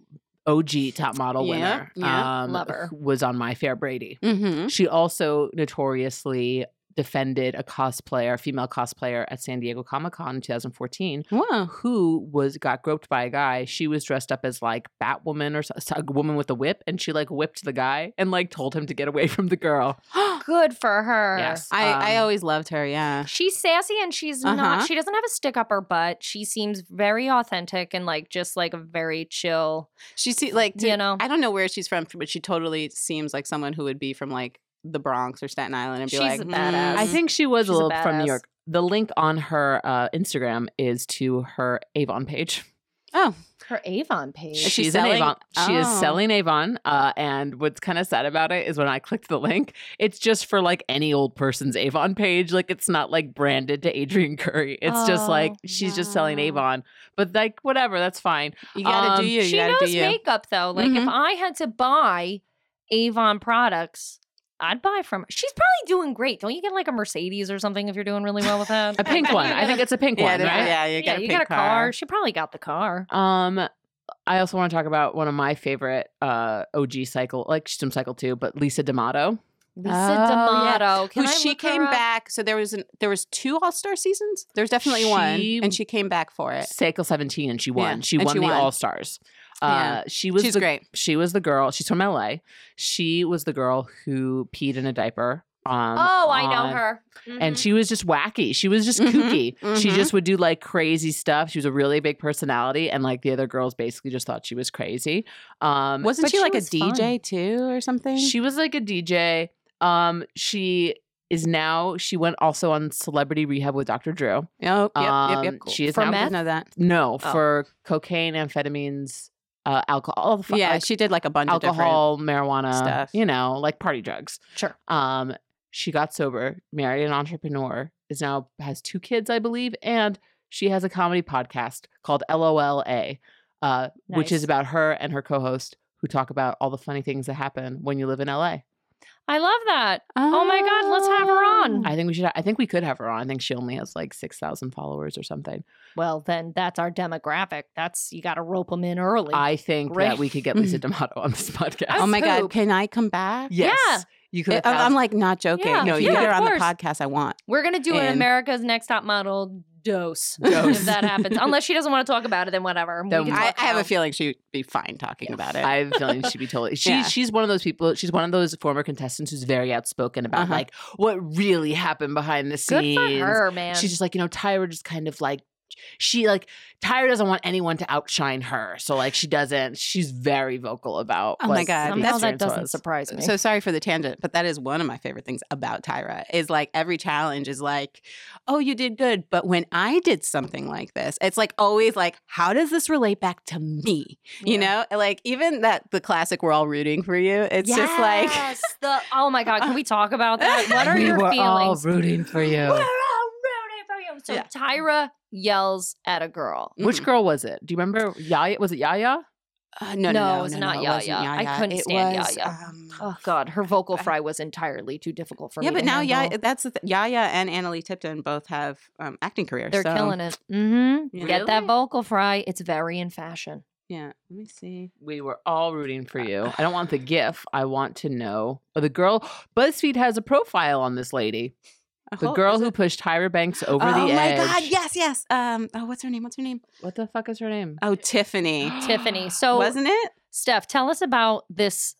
OG top model Yeah, winner, yeah. um, Love her. was on My Fair Brady. mm-hmm. She also notoriously defended a cosplayer, a female cosplayer at San Diego Comic Con in 2014, Wow. who was got groped by a guy. She was dressed up as like Batwoman or so- a woman with a whip, and she like whipped the guy and like told him to get away from the girl. [gasps] Good for her. Yes, I, I um, always loved her. Yeah. She's sassy and she's Uh-huh. not she doesn't have a stick up her butt. She seems very authentic and like just like a very chill. She see like You know. I don't know where she's from, but she totally seems like someone who would be from like the Bronx or Staten Island and be She's like, a badass. I "Mm." think she was She's a a little from New. York. The link on her uh, Instagram is to her Avon page. Oh, Her Avon page. Is she She's an selling- Avon. She is Oh. selling Avon. Uh, and what's kind of sad about it is when I clicked the link, it's just for like any old person's Avon page. Like it's not like branded to Adrianne Curry. It's just like Oh, she's just selling. Avon. But like whatever, that's fine. you gotta Um, do you. You she gotta knows do you. makeup though. Like if Mhm. I had to buy Avon products, I'd buy from her. She's probably doing great. Don't you get like a Mercedes or something if you're doing really well with that? A pink [laughs] one. I think it's a pink yeah, one, right? yeah, you yeah, got a you pink got a car. She probably got the car. Um, I also want to talk about one of my favorite uh OG cycle, like she's from cycle two, but Lisa D'Amato. Lisa Oh, yeah. D'Amato. Can Who I she look her came up? back. So there was an there was two All Star seasons. There's definitely one, and she came back for it. Cycle 17 and she won. Yeah, She and won she the won. All Stars. Uh, Yeah. she was She's the, great. She was the girl. She's from LA. She was the girl who peed in a diaper. Um, Oh, I know her. And Mhm. she was just wacky. She was just Mhm, kooky. She mhm. just would do like crazy stuff. She was a really big personality, and like the other girls basically just thought she was crazy. Um, Wasn't she she like was a DJ fun. too, or something? she was like a DJ. Um, she is now. She went also on Celebrity Rehab with Dr. Drew. Oh, yep, yep, Um, yep. Cool. She is For now meth? know that. no Oh. for cocaine, amphetamines, uh, alcohol. all the fu- Yeah, like, she did like a bunch of alcohol, marijuana, stuff. You know, like party drugs. Sure. Um, she got sober, married an entrepreneur, is now has two kids, I believe, and she has a comedy podcast called LOLA, uh, which is about her and her co-host who talk about all the funny things that happen when you live in LA. I love that. Oh my God, let's have her on. I think we should. I think we could have her on. I think she only has like six thousand followers or something. Well, then that's our demographic. That's you got to rope them in early. I think Great. that we could get Lisa [laughs] D'Amato on this podcast. Oh my god, can I come back? yes, Yeah. You could. I- have I'm like not joking. Yeah, no, you yeah, get her of on the podcast. I want. We're gonna do an America's Next Top Model dose, [laughs] Dose. if that happens. Unless she doesn't want to talk about it, then whatever. We Then can I, I have a feeling she'd be fine talking about it. I have a feeling she'd be totally. [laughs] She, Yeah. She's one of those people. She's one of those former contestants who's very outspoken about Uh-huh. like what really happened behind the Good scenes. for her, man. She's just like you know, Tyra just kind of like she like Tyra doesn't want anyone to outshine her, so like she doesn't. She's very vocal about. Oh my God, the Somehow that doesn't was. surprise me. so sorry for the tangent, but that is one of my favorite things about Tyra. Is like every challenge is like, oh, you did good, but when I did something like this, it's like always like, how does this relate back to me? You know, like even that the classic "We're all rooting for you." It's just like. The oh my god, can we [laughs] talk about that? What are we your were all rooting for you. We're all rooting for you. So Yeah. Tyra yells at a girl. Which Mm. girl was it? Do you remember? Yaya was it Yaya? Uh, no, no, No, no, it was no, not no, it Yaya. I couldn't It stand was, Yaya. um, Oh god, her vocal fry was entirely too difficult for yeah, me. Yeah, but to now handle. Yaya, that's the th- Yaya and Analeigh Tipton both have um, acting careers. they're so- killing it. Mm-hmm. Yeah. Get that vocal fry. It's very in fashion. Yeah, let me see. We were all rooting for you. I don't want the GIF. I want to know. Or the girl. [gasps] BuzzFeed has a profile on this lady. The Oh, girl who it? pushed Tyra Banks over oh the edge. Oh my god, yes, yes. Um, oh, what's her name? What's her name? What the fuck is her name? Oh, Tiffany. [gasps] Tiffany. So Wasn't it? Steph, tell us about this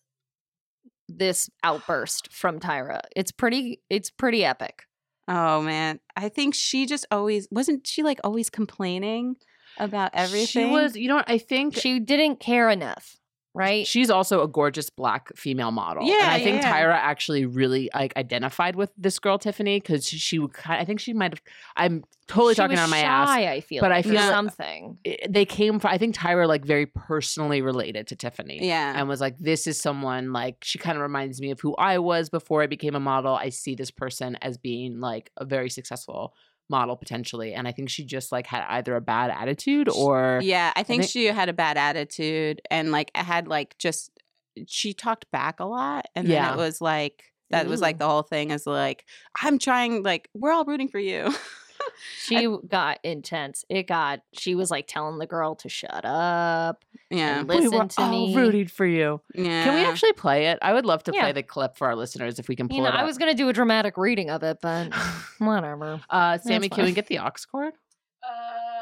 this outburst from Tyra. It's pretty it's pretty epic. Oh man, I think she just always wasn't she like always complaining about everything. She was, you know what? I think She didn't care enough, right? She's also a gorgeous black female model. Yeah, and I think yeah. Tyra actually really like identified with this girl Tiffany because she would. I think she might have. I'm totally She talking on my shy, ass. I feel, but I feel like- something. It- They came from. I think Tyra like very personally related to Tiffany. Yeah. and was like, "This is someone like she kind of reminds me of who I was before I became a model. I see this person as being like a very successful model potentially, and I think she just like had either a bad attitude or Yeah, I think think- she had a bad attitude and like had like just she talked back a lot and then Yeah. it was like that was like the whole thing is like I'm trying like we're all rooting for you. She got intense. It got. She was like telling the girl to shut up. yeah. And we listen were to all me. rooting for you. Yeah. Can we actually play it? I would love to Yeah. play the clip for our listeners if we can pull You know, it up. I was gonna do a dramatic reading of it, but [sighs] whatever. uh, Sammy, can we get the aux cord,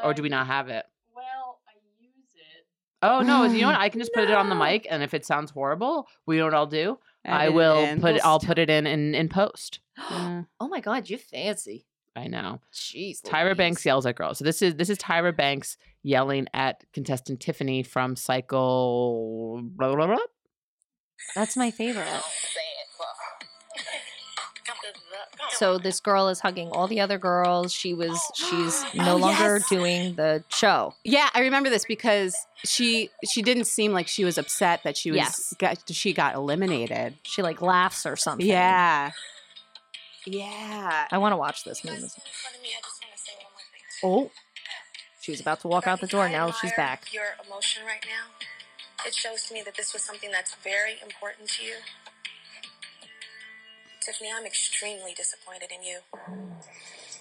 or do we not have it? Well, I use it. Oh no! You know what? I [gasps] can just put it on the mic, and if it sounds horrible, we know what I'll do. I will put it. I'll put it in in, in post. [gasps] Yeah. oh my god, you fancy. I know. Jeez. Tyra Banks yells at girls. So this is this is Tyra Banks yelling at contestant Tiffany from Cycle. [sniffs] Blah, blah, blah. That's my favorite. [laughs] So this girl is hugging all the other girls. She was she's [gasps] no Oh, longer yes. doing the show. Yeah, I remember this because she she didn't seem like she was upset that she was Yes. got she got eliminated. She like laughs or something. Yeah. Yeah. I want to watch this movie. Oh. She was about to walk out the door. Now she's back. Your emotion right now. It shows to me that this was something that's very important to you. Tiffany, I'm extremely disappointed in you.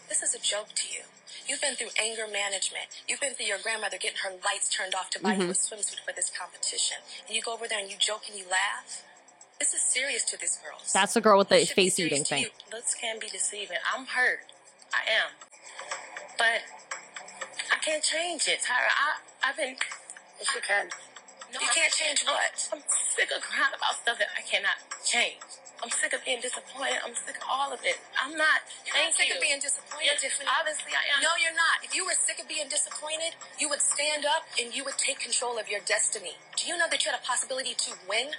This is a joke to you. You've been through anger management. You've been through your grandmother getting her lights turned off to buy you a mm-hmm. swimsuit for this competition. And you go over there and you joke and you laugh. This is serious to this girl. That's the girl with the It should be face eating thing. you. Looks can be deceiving. I'm hurt. I am. But I can't change it, Tyra. I, I've been. Yes, you can. No, you can't change what? I'm sick of crying about stuff that I cannot change. I'm sick of being disappointed. I'm sick of all of it. I'm not. You're thank not sick you. of being disappointed, Yeah, Tiffany. Obviously, I am. No, you're not. If you were sick of being disappointed, you would stand up and you would take control of your destiny. Do you know that you had a possibility to win?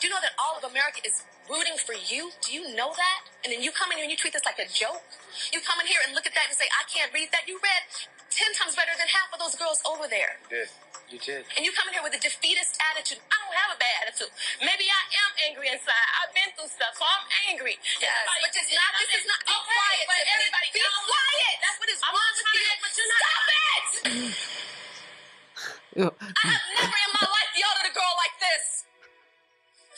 Do you know that all of America is rooting for you? Do you know that? And then you come in here and you treat this like a joke? You come in here and look at that and say, I can't read that. You read 10 times better than half of those girls over there. You did. You did. And you come in here with a defeatist attitude. I don't have a bad attitude. Maybe I am angry inside. I've been through stuff, so I'm angry. Yes. But it's not, this is not, be Okay, quiet, but Tiffany. everybody Be knows- quiet. That's what is I'm wrong with you. trying, but you're not- Stop it! I have never in my life yelled at a girl like this.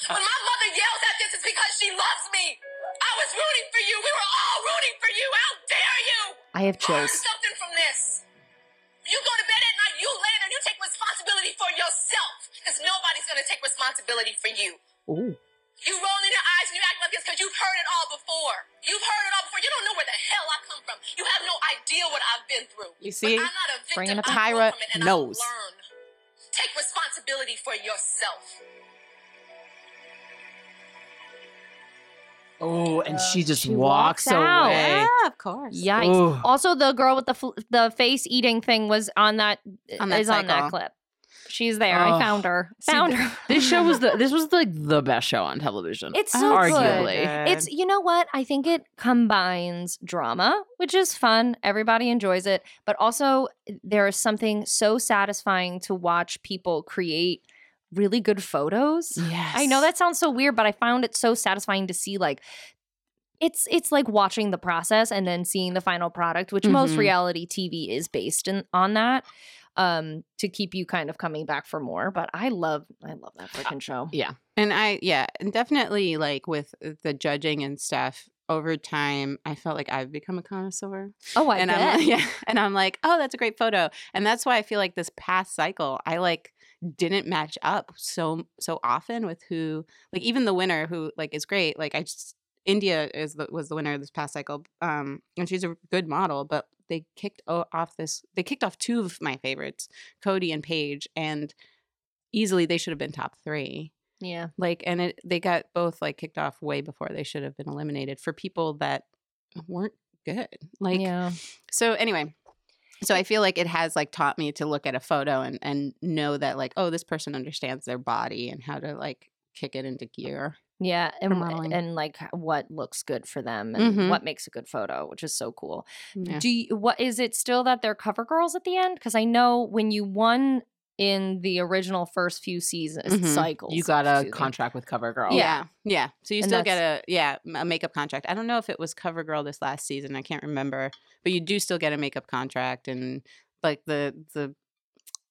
When my mother yells at this, it's because she loves me. I was rooting for you. We were all rooting for you. How dare you? I have Learn something from this. You go to bed at night, you lay there, and you take responsibility for yourself. Because nobody's going to take responsibility for you. Ooh. You roll in your eyes and you act like this because you've heard it all before. You've heard it all before. You don't know where the hell I come from. You have no idea what I've been through. You see? But I'm not a victim. Bringing it I back. grow Tyra from it and knows. Learn. Take responsibility for yourself. Oh, and she just She walks, walks out. away. Yeah, of course. Yikes. Ooh. Also, the girl with the fl- the face eating thing was on that uh, On that is on that cycle. clip. She's there. Oh. I found her. See, Found th- her. This show was the [laughs] this was like the best show on television. It's so arguably. good. It's you know what? I think it combines drama, which is fun. Everybody enjoys it, but also there is something so satisfying to watch people create really good photos. Yes. I know that sounds so weird, but I found it so satisfying to see like it's it's like watching the process and then seeing the final product, which most Mhm. reality TV is based in on that. Um, to keep you kind of coming back for more. But I love I love that freaking show. yeah. And I, yeah, and definitely like with the judging and stuff over time, I felt like I've become a connoisseur. Oh, I and bet. I'm [laughs] yeah, and I'm like, oh, that's a great photo, and that's why I feel like this past cycle, I like didn't match up so so often with who like even the winner who like is great. Like I just India is the, was the winner this past cycle, um, and she's a good model, but they kicked off this. They kicked off two of my favorites, Cody and Paige, and easily they should have been top three yeah. like and it they got both like kicked off way before they should have been eliminated for people that weren't good. Like yeah. so anyway, so I feel like it has like taught me to look at a photo and and know that like oh this person understands their body and how to like kick it into gear. Yeah, and and like what looks good for them and Mhm. what makes a good photo, which is so cool. Yeah. Do you, what is it still that they're cover girls at the end? Because I know when you won in the original first few seasons Mhm. cycles, You got a contract with CoverGirl. Yeah, yeah. So you And still get a yeah a makeup contract. I don't know if it was CoverGirl this last season. I can't remember, but you do still get a makeup contract and like the the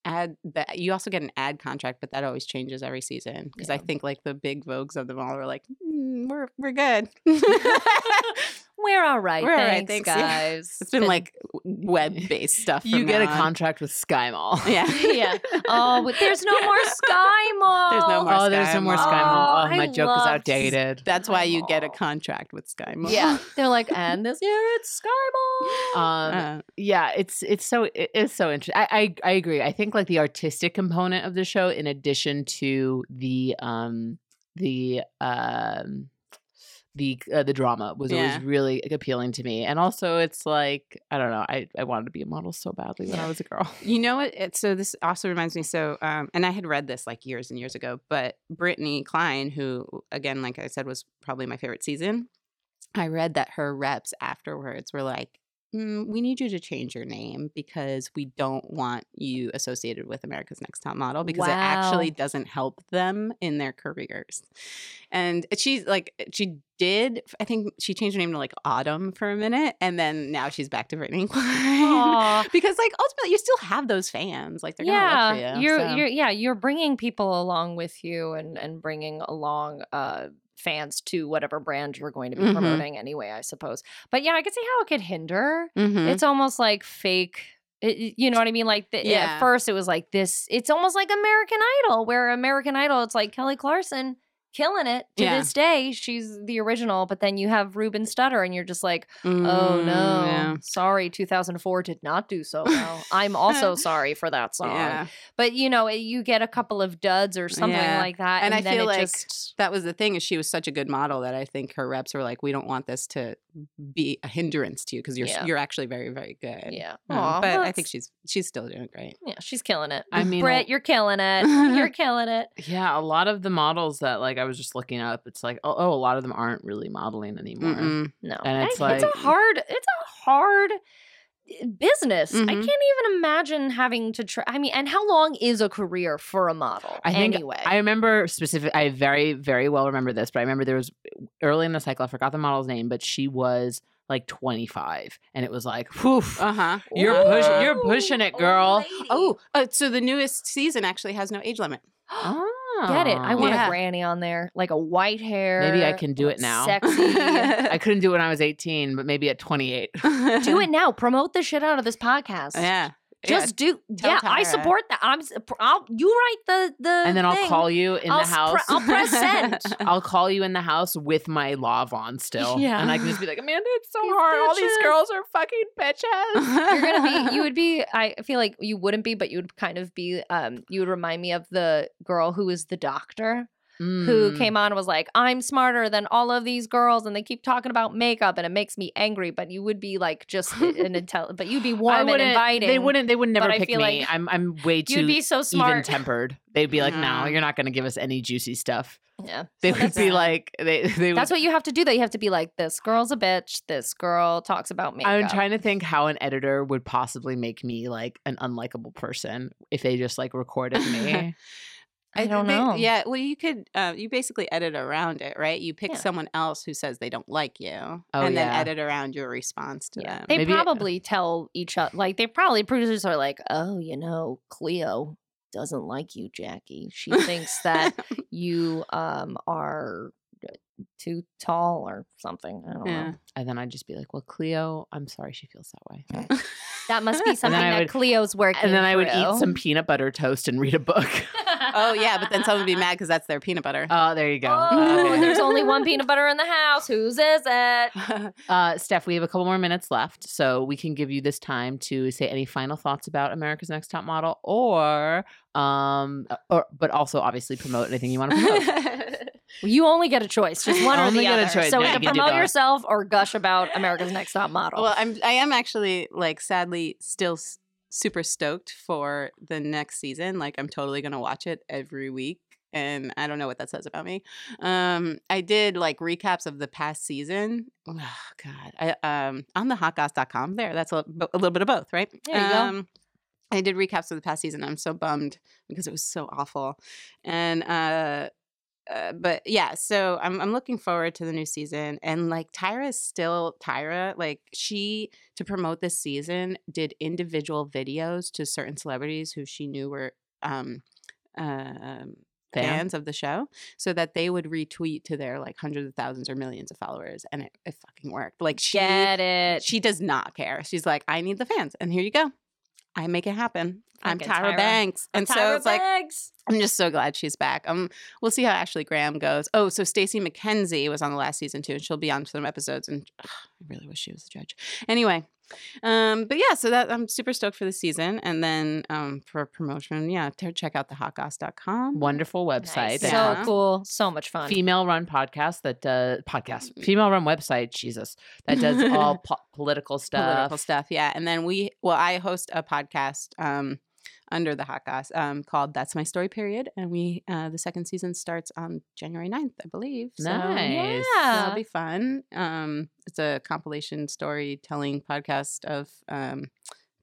ad that you also get an ad contract, but that always changes every season because I think like the big vogues of them all are like "Mm, we're we're good. [laughs] [laughs] We're all right. We're all thanks, right, thanks, [laughs] yeah. guys. it's been like web based stuff. You from get a on. contract with Sky Mall. Yeah, [laughs] yeah. Oh, but there's no more Sky Mall. There's no more Oh, there's no more Mall. Sky Mall. Oh, Oh, my I joke is loved outdated. That's why you get a contract with Sky Mall. Yeah, [laughs] they're like, and this year it's Sky Mall. Um, Uh, yeah, it's it's so it is so interesting. I, I I agree. I think like the artistic component of the show, in addition to the um the um the uh, the drama, was Yeah. always really appealing to me. And also, it's like I don't know. I I wanted to be a model so badly when I was a girl. [laughs] You know what? It, so this also reminds me. So, um, and I had read this like years and years ago, but Brittani Kline, who again, like I said, was probably my favorite season. I read that her reps afterwards were like, mm, "We need you to change your name because we don't want you associated with America's Next Top Model because it actually doesn't help them in their careers." And she's like, she did. I think she changed her name to like Autumn for a minute, and then now she's back to Brittani Kline [laughs] because like ultimately you still have those fans like they're gonna yeah, look for you are so. you're yeah you're bringing people along with you and and bringing along uh fans to whatever brand you're going to be Mhm. promoting anyway. I suppose, but yeah, I could see how it could hinder. Mhm. It's almost like fake. it- you know what I mean? Like the, Yeah. at first, it was like this. It's almost like American Idol, where American Idol, it's like Kelly Clarkson killing it to Yeah. this day. She's the original, but then you have Ruben Studdard, and you're just like, oh Mm, no, yeah. sorry, 2004 did not do so well. I'm also [laughs] sorry for that song. yeah But you know, you get a couple of duds or something like that, And and, I then feel it like just that was the thing is she was such a good model that i think her reps were like we don't want this to be a hindrance to you because you're you're actually very very good yeah. Um, Aw, but well, i think she's she's still doing great yeah, she's killing it. I mean, Britt, you're killing it. You're [laughs] killing it. Yeah, a lot of the models that like I was just looking up, it's like oh, oh a lot of them aren't really modeling anymore. Mm-mm. No, And it's it's like- a hard. It's a hard eh, business. I Mhm. can't even imagine having to try. I mean, and how long is a career for a model? I think anyway. I remember specific. I very very well remember this, but I remember there was early in the cycle. I forgot the model's name, but she was like 25, and it was like, whew, uh-huh you're pushing, you're pushing it, girl. oh uh, so the newest season actually has no age limit Oh, Get it? I want Yeah. a granny on there, like a white hair. Maybe I can do it now. Sexy. [laughs] I couldn't do it when I was 18, but maybe at 28. do it [laughs] now. Promote the shit out of this podcast. yeah Just do. Tell yeah, I support that. I'm. I'll. You write the the. And then I'll call you in I'll the house. I'll press [laughs] send. I'll call you in the house with my lav on still. Yeah. And I can just be like, Amanda, it's so These hard. All these girls are fucking bitches. [laughs] You're gonna be. You would [laughs] be. I feel like you wouldn't be, but you would kind of be. Um. You would remind me of the girl who is the doctor. Who Mm. came on and was like, I'm smarter than all of these girls, and they keep talking about makeup, and it makes me angry. But you would be like just an [laughs] intel, but you'd be warm and wouldn't- inviting. They wouldn't. They would never pick me. like I'm. I'm way too You'd be so smart. even tempered. They'd be like, no, Mm. you're not going to give us any juicy stuff. yeah, They would be like, they. They would. That's what you have to do. Though you have to be like, this girl's a bitch. This girl talks about makeup. I'm trying to think how an editor would possibly make me like an unlikable person if they just like recorded me. [laughs] I don't ba- know. Yeah, well, you could. Uh, you basically edit around it, right? You pick Yeah. someone else who says they don't like you, Oh, and then yeah. edit around your response to Yeah, them. they Maybe- probably tell each other. Like they probably producers are like, oh, you know, Cleo doesn't like you, Jackie. She thinks that [laughs] you um are uh, too tall or something. I don't Yeah. know. and then I'd just be like, well, Cleo, I'm sorry she feels that way. That must be [laughs] something I that would- Cleo's working. And then I would eat through. some peanut butter toast and read a book. [laughs] oh yeah, but then someone would be mad because that's their peanut butter. Oh, there you go. Oh, Okay. there's only one peanut butter in the house. Whose is it? [laughs] Uh, Steph, we have a couple more minutes left, so we can give you this time to say any final thoughts about America's Next Top Model, or, um, or but also obviously promote anything you want to promote. You only get a choice, just one or the get a other. choice. So Yeah, either you promote yourself or gush about America's Next Top Model. Well, I'm I am actually like sadly still s- super stoked for the next season. Like I'm totally gonna watch it every week. And I don't know what that says about me. Um, I did like recaps of the past season. Oh God, I um on the hotgoss.com there. That's a, a little bit of both, right? There you go. um, I did recaps of the past season. I'm so bummed because it was so awful. And uh uh, but yeah, so I'm I'm looking forward to the new season, and like Tyra is still Tyra. Like she to promote this season did individual videos to certain celebrities who she knew were um, um Fan. fans of the show, so that they would retweet to their like hundreds of thousands or millions of followers, and it, it fucking worked. Like she Get it. she does not care. She's like, I need the fans, and here you go. I make it happen. I'm Fucking Tyra, Tyra. Banks, and so Tyra it's like Banks. I'm just so glad she's back. Um, we'll see how Ashley Graham goes. Oh, so Stacey McKenzie was on the last season too, and she'll be on some episodes. And ugh, [sighs] I really wish she was a judge. Anyway, um, but yeah, so that I'm super stoked for the season, and then um, for promotion, yeah, to check out the hotgoss.com. Wonderful website. Nice. that So Yeah. cool. So much fun. Female run podcast that does podcast. Female run website. Jesus, that does all [laughs] po- political stuff. political stuff. Yeah, and then we, well, I host a podcast um, under the Hot Goss um, called "That's My Story." Period, and we uh, the second season starts on January 9th, I believe. So, Nice. That'll be fun. Um, it's a compilation storytelling podcast of um,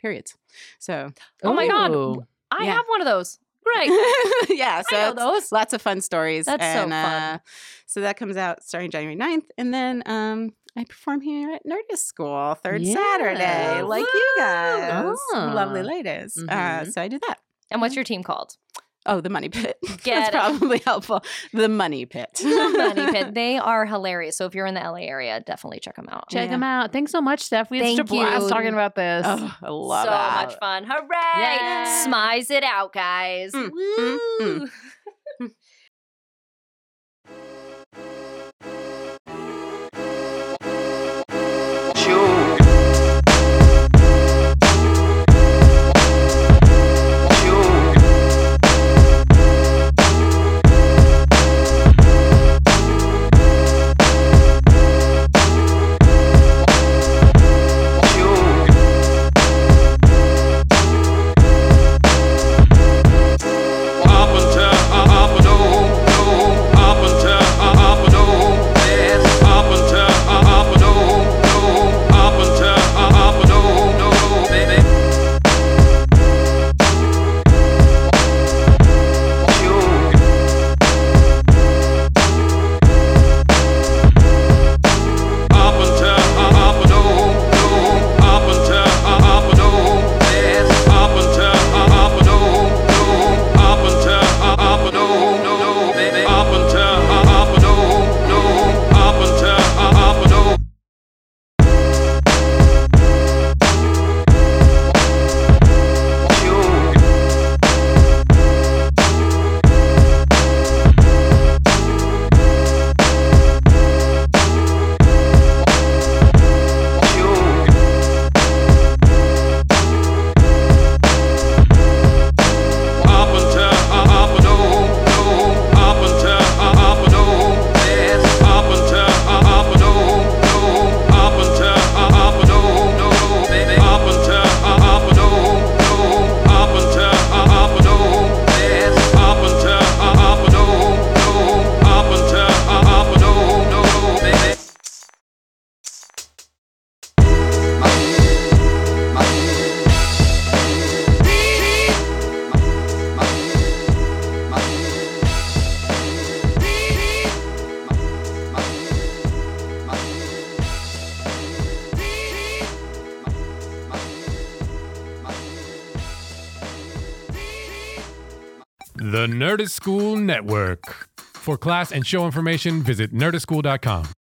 periods. So, Oh my God. I Yeah. have one of those. Great. [laughs] yeah, so I know it's those. lots of fun stories. That's so fun. Uh, so that comes out starting January 9th. And then um, I perform here at Nerdist School third Saturday, Yeah. like you guys, lovely Ah. ladies. Uh, Mhm. so I do that. And what's your team called? Oh, the Money Pit. [laughs] Get it. That's probably helpful. The Money Pit. [laughs] The Money Pit. [laughs] They are hilarious. So if you're in the LA area, definitely check them out. Check Yeah. them out. Thanks so much, Steph. We had such a Thank blast talking about this. Oh, I love so it. much fun. Hooray! Yeah. Smize it out, guys. Mm, Woo! mm, Sure. For class and show information, visit nerdistschool.com.